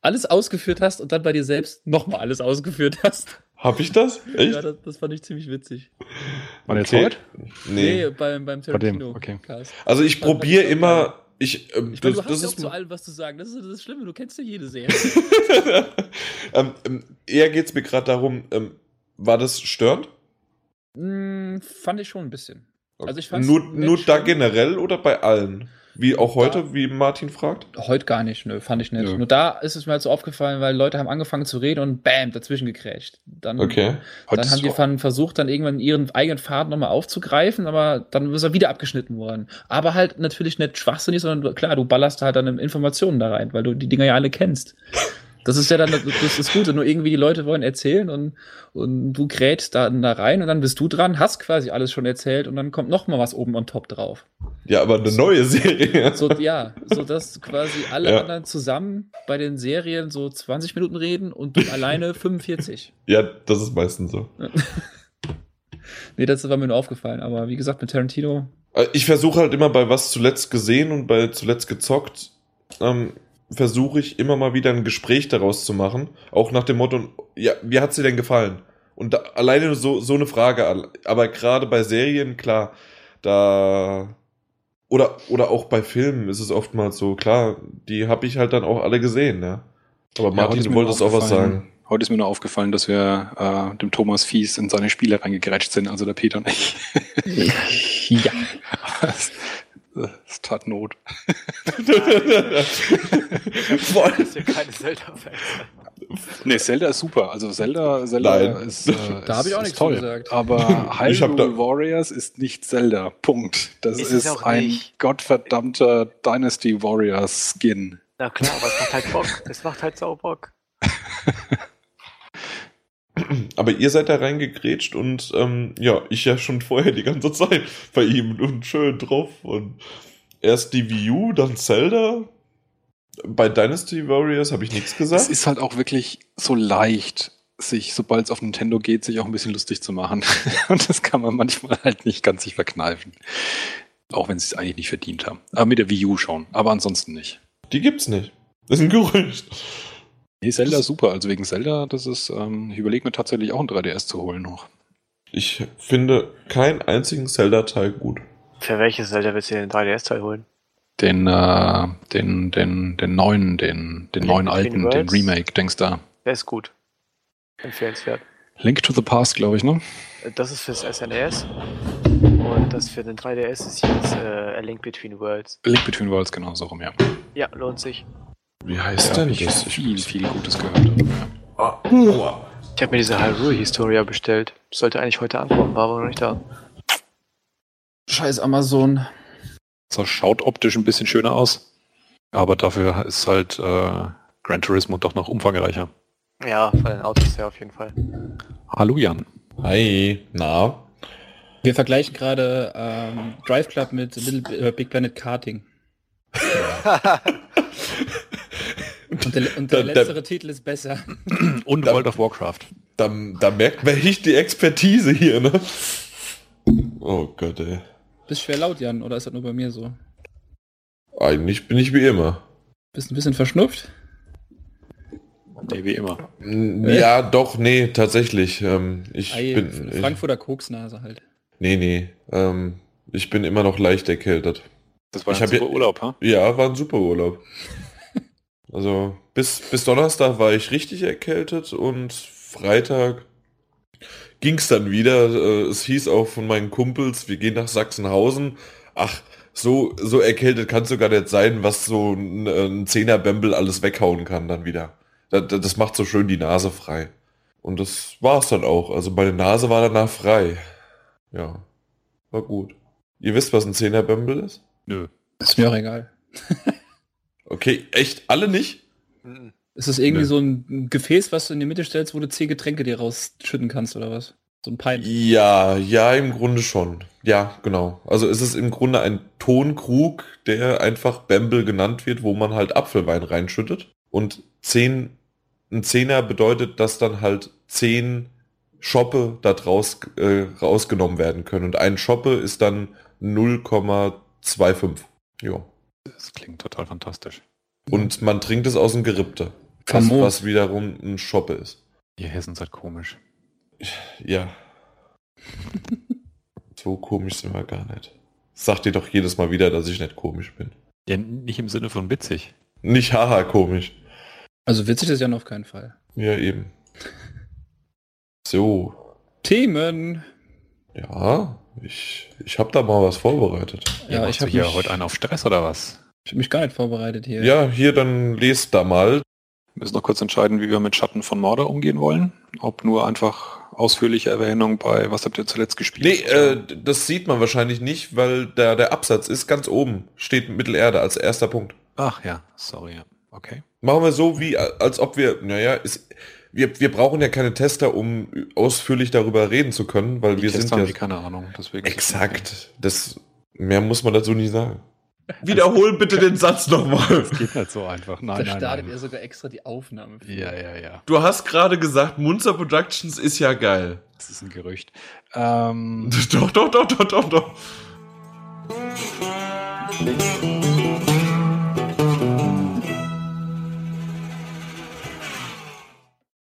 alles ausgeführt hast und dann bei dir selbst nochmal alles ausgeführt hast. Hab ich das? Echt? Ja, das, das fand ich ziemlich witzig. Jetzt Okay. heute? Nee. beim, beim Bei dem, Tarantino. okay. Also ich probiere immer. Ich, ähm, Ich meine, das, du hast das ja auch zu allem was zu sagen. Das ist das Schlimme, du kennst ja jede Serie. ähm, ähm, eher geht es mir gerade darum, ähm, war das störend? Hm, fand ich schon ein bisschen. Also ich nur, nur da generell oder bei allen? Wie auch heute, Da- wie Martin fragt? Heute gar nicht, nö, fand ich nicht. Nö. Nur da ist es mir halt so aufgefallen, weil Leute haben angefangen zu reden und bam, dazwischen gekrätscht. Dann, Okay. Heute dann haben die dann versucht, dann irgendwann ihren eigenen Faden nochmal aufzugreifen, aber dann ist er wieder abgeschnitten worden. Aber halt natürlich nicht schwachsinnig, sondern klar, du ballerst halt dann Informationen da rein, weil du die Dinger ja alle kennst. Das ist ja dann das ist das Gute, nur irgendwie die Leute wollen erzählen und, und du grätst da, da rein und dann bist du dran, hast quasi alles schon erzählt und dann kommt noch mal was oben on top drauf. Ja, aber eine neue Serie. So, ja, so dass quasi alle Ja. anderen zusammen bei den Serien so 20 Minuten reden und du alleine 45. Ja, das ist meistens so. Nee, das war mir nur aufgefallen, aber wie gesagt, mit Tarantino, Äh, Ich versuche halt immer bei was zuletzt gesehen und bei zuletzt gezockt, ähm, versuche ich immer mal wieder ein Gespräch daraus zu machen. Auch nach dem Motto, ja, wie hat's dir denn gefallen? Und da, alleine so, so eine Frage, aber gerade bei Serien, klar, da. Oder, oder auch bei Filmen ist es oftmals so, klar, die habe ich halt dann auch alle gesehen, ja. Aber Ja, Martin, heute ist du mir wolltest auch was aufgefallen- sagen. Heute ist mir nur aufgefallen, dass wir äh, dem Thomas Fies in seine Spiele reingegrätscht sind, also der Peter und ich. ja. Das, das tat Not. Vor allem- Das ist ja keine Zelda-Fan. Nee, Zelda ist super. Also Zelda, Zelda Nein. ist, äh, Da hab ich auch nichts toll. gesagt. Aber Hyrule Warriors ist nicht Zelda. Punkt. Das Ist ist, es ein nicht. gottverdammter Dynasty Warriors Skin. Na klar, aber es macht halt Bock. Es macht halt sau Bock. Aber ihr seid da reingegrätscht und ähm, ja, ich ja schon vorher die ganze Zeit bei ihm und schön drauf. Und erst die Wii U, dann Zelda. Bei Dynasty Warriors habe ich nichts Es gesagt. ist halt auch wirklich so leicht, sich, sobald es auf Nintendo geht, sich auch ein bisschen lustig zu machen. Und das kann man manchmal halt nicht ganz sich verkneifen. Auch wenn sie es eigentlich nicht verdient haben. Aber mit der Wii U schon. Aber ansonsten nicht. Die gibt's nicht. Das ist ein Gerücht. Nee, Zelda ist super. Also wegen Zelda, das ist, ähm, ich überlege mir tatsächlich auch ein 3DS zu holen noch. Ich finde keinen einzigen Zelda-Teil gut. Für welches Zelda willst du den 3DS-Teil holen? Den, äh, den, den, den neuen, den, den Link neuen alten, den Worlds? Remake, denkst du? Der ist gut. Empfehlenswert. Link to the Past, glaube ich, ne? Das ist fürs SNES. Und das für den 3DS ist jetzt äh, A Link Between Worlds. Link Between Worlds, genau, so rum, ja. Ja, lohnt sich. Wie heißt Ja, denn ich das? viel, viel Gutes gehört. Ja. Ah, aua. Ich habe mir diese Hyrule Historia bestellt. Sollte eigentlich heute ankommen, war aber noch nicht da. Scheiß Amazon. So, schaut optisch ein bisschen schöner aus. Aber dafür ist halt äh, Gran Turismo doch noch umfangreicher. Ja, von den Autos her auf jeden Fall. Hallo Jan. Hi, na? Wir vergleichen gerade ähm, Drive Club mit Little äh, Big Planet Karting. Und der, und der Da- da- letztere Titel ist besser. Und World of Warcraft. Da, da merkt man echt die Expertise hier, ne? Oh Gott, ey. Bist schwer laut, Jan, oder ist das nur bei mir so? Eigentlich bin ich wie immer. Bist ein bisschen verschnupft? Nee, wie immer. Mm, Ja, doch, nee, tatsächlich. Ähm, ich Ei, bin. Ich, Frankfurter Koksnase halt. nee, nee. Ähm, ich bin immer noch leicht erkältet. Das war Ich ein super Urlaub, ha? Ja, war ein super Urlaub. Also bis, bis Donnerstag war ich richtig erkältet und Freitag ging es dann wieder. Äh, Es hieß auch von meinen Kumpels, wir gehen nach Sachsenhausen. Ach, so, so erkältet kann es sogar nicht sein, was so ein, ein Zehnerbämbel alles weghauen kann dann wieder. Das, das macht so schön die Nase frei. Und das war's dann auch. Also meine Nase war danach frei. Ja, war gut. Ihr wisst, was ein Zehnerbämbel ist? Nö. Ist mir auch egal. Okay, echt? Alle nicht? Ist das irgendwie Nö. so ein Gefäß, was du in die Mitte stellst, wo du zehn Getränke dir rausschütten kannst oder was? So ein Pint. Ja, ja, im Grunde schon. Ja, genau. Also es ist im Grunde ein Tonkrug, der einfach Bamble genannt wird, wo man halt Apfelwein reinschüttet. Und zehn, ein Zehner bedeutet, dass dann halt zehn Schoppe da draus äh, rausgenommen werden können. Und ein Schoppe ist dann 0,25. Ja. Das klingt total fantastisch. Und man trinkt es aus dem Gerippte. Was, was wiederum ein Schoppe ist. Ihr Hessen seid komisch. Ja. so komisch sind wir gar nicht. Sag dir doch jedes Mal wieder, dass ich nicht komisch bin. Ja, nicht im Sinne von witzig. Nicht haha komisch. Also witzig ist Jan auf keinen Fall. Ja, eben. So. Themen. Ja, ich, ich habe da mal was vorbereitet. Ja, Machst ich habe hier mich, heute einen auf Stress oder was? Ich hab mich gar nicht vorbereitet hier. Ja, hier, dann lest da mal. Wir müssen noch kurz entscheiden, wie wir mit Schatten von Mordor umgehen wollen. Ob nur einfach ausführliche Erwähnung bei Was habt ihr zuletzt gespielt? Nee, äh, das sieht man wahrscheinlich nicht, weil da der Absatz ist ganz oben. Steht Mittelerde als erster Punkt. Ach ja, sorry. ja. Okay. Machen wir so, wie als ob wir, naja, ist, wir, wir brauchen ja keine Tester, um ausführlich darüber reden zu können, weil Die wir Tester sind haben ja die keine Ahnung. Deswegen exakt. Das mehr muss man dazu nicht sagen. Wiederhol bitte den Satz nochmal. okay. Geht nicht so einfach. da Nein, nein, startet nein. er sogar extra die Aufnahme. für. Ja, ja, ja. Du hast gerade gesagt, Munzer Productions ist ja geil. Das ist ein Gerücht. Ähm, Doch, doch, doch, doch, doch, doch.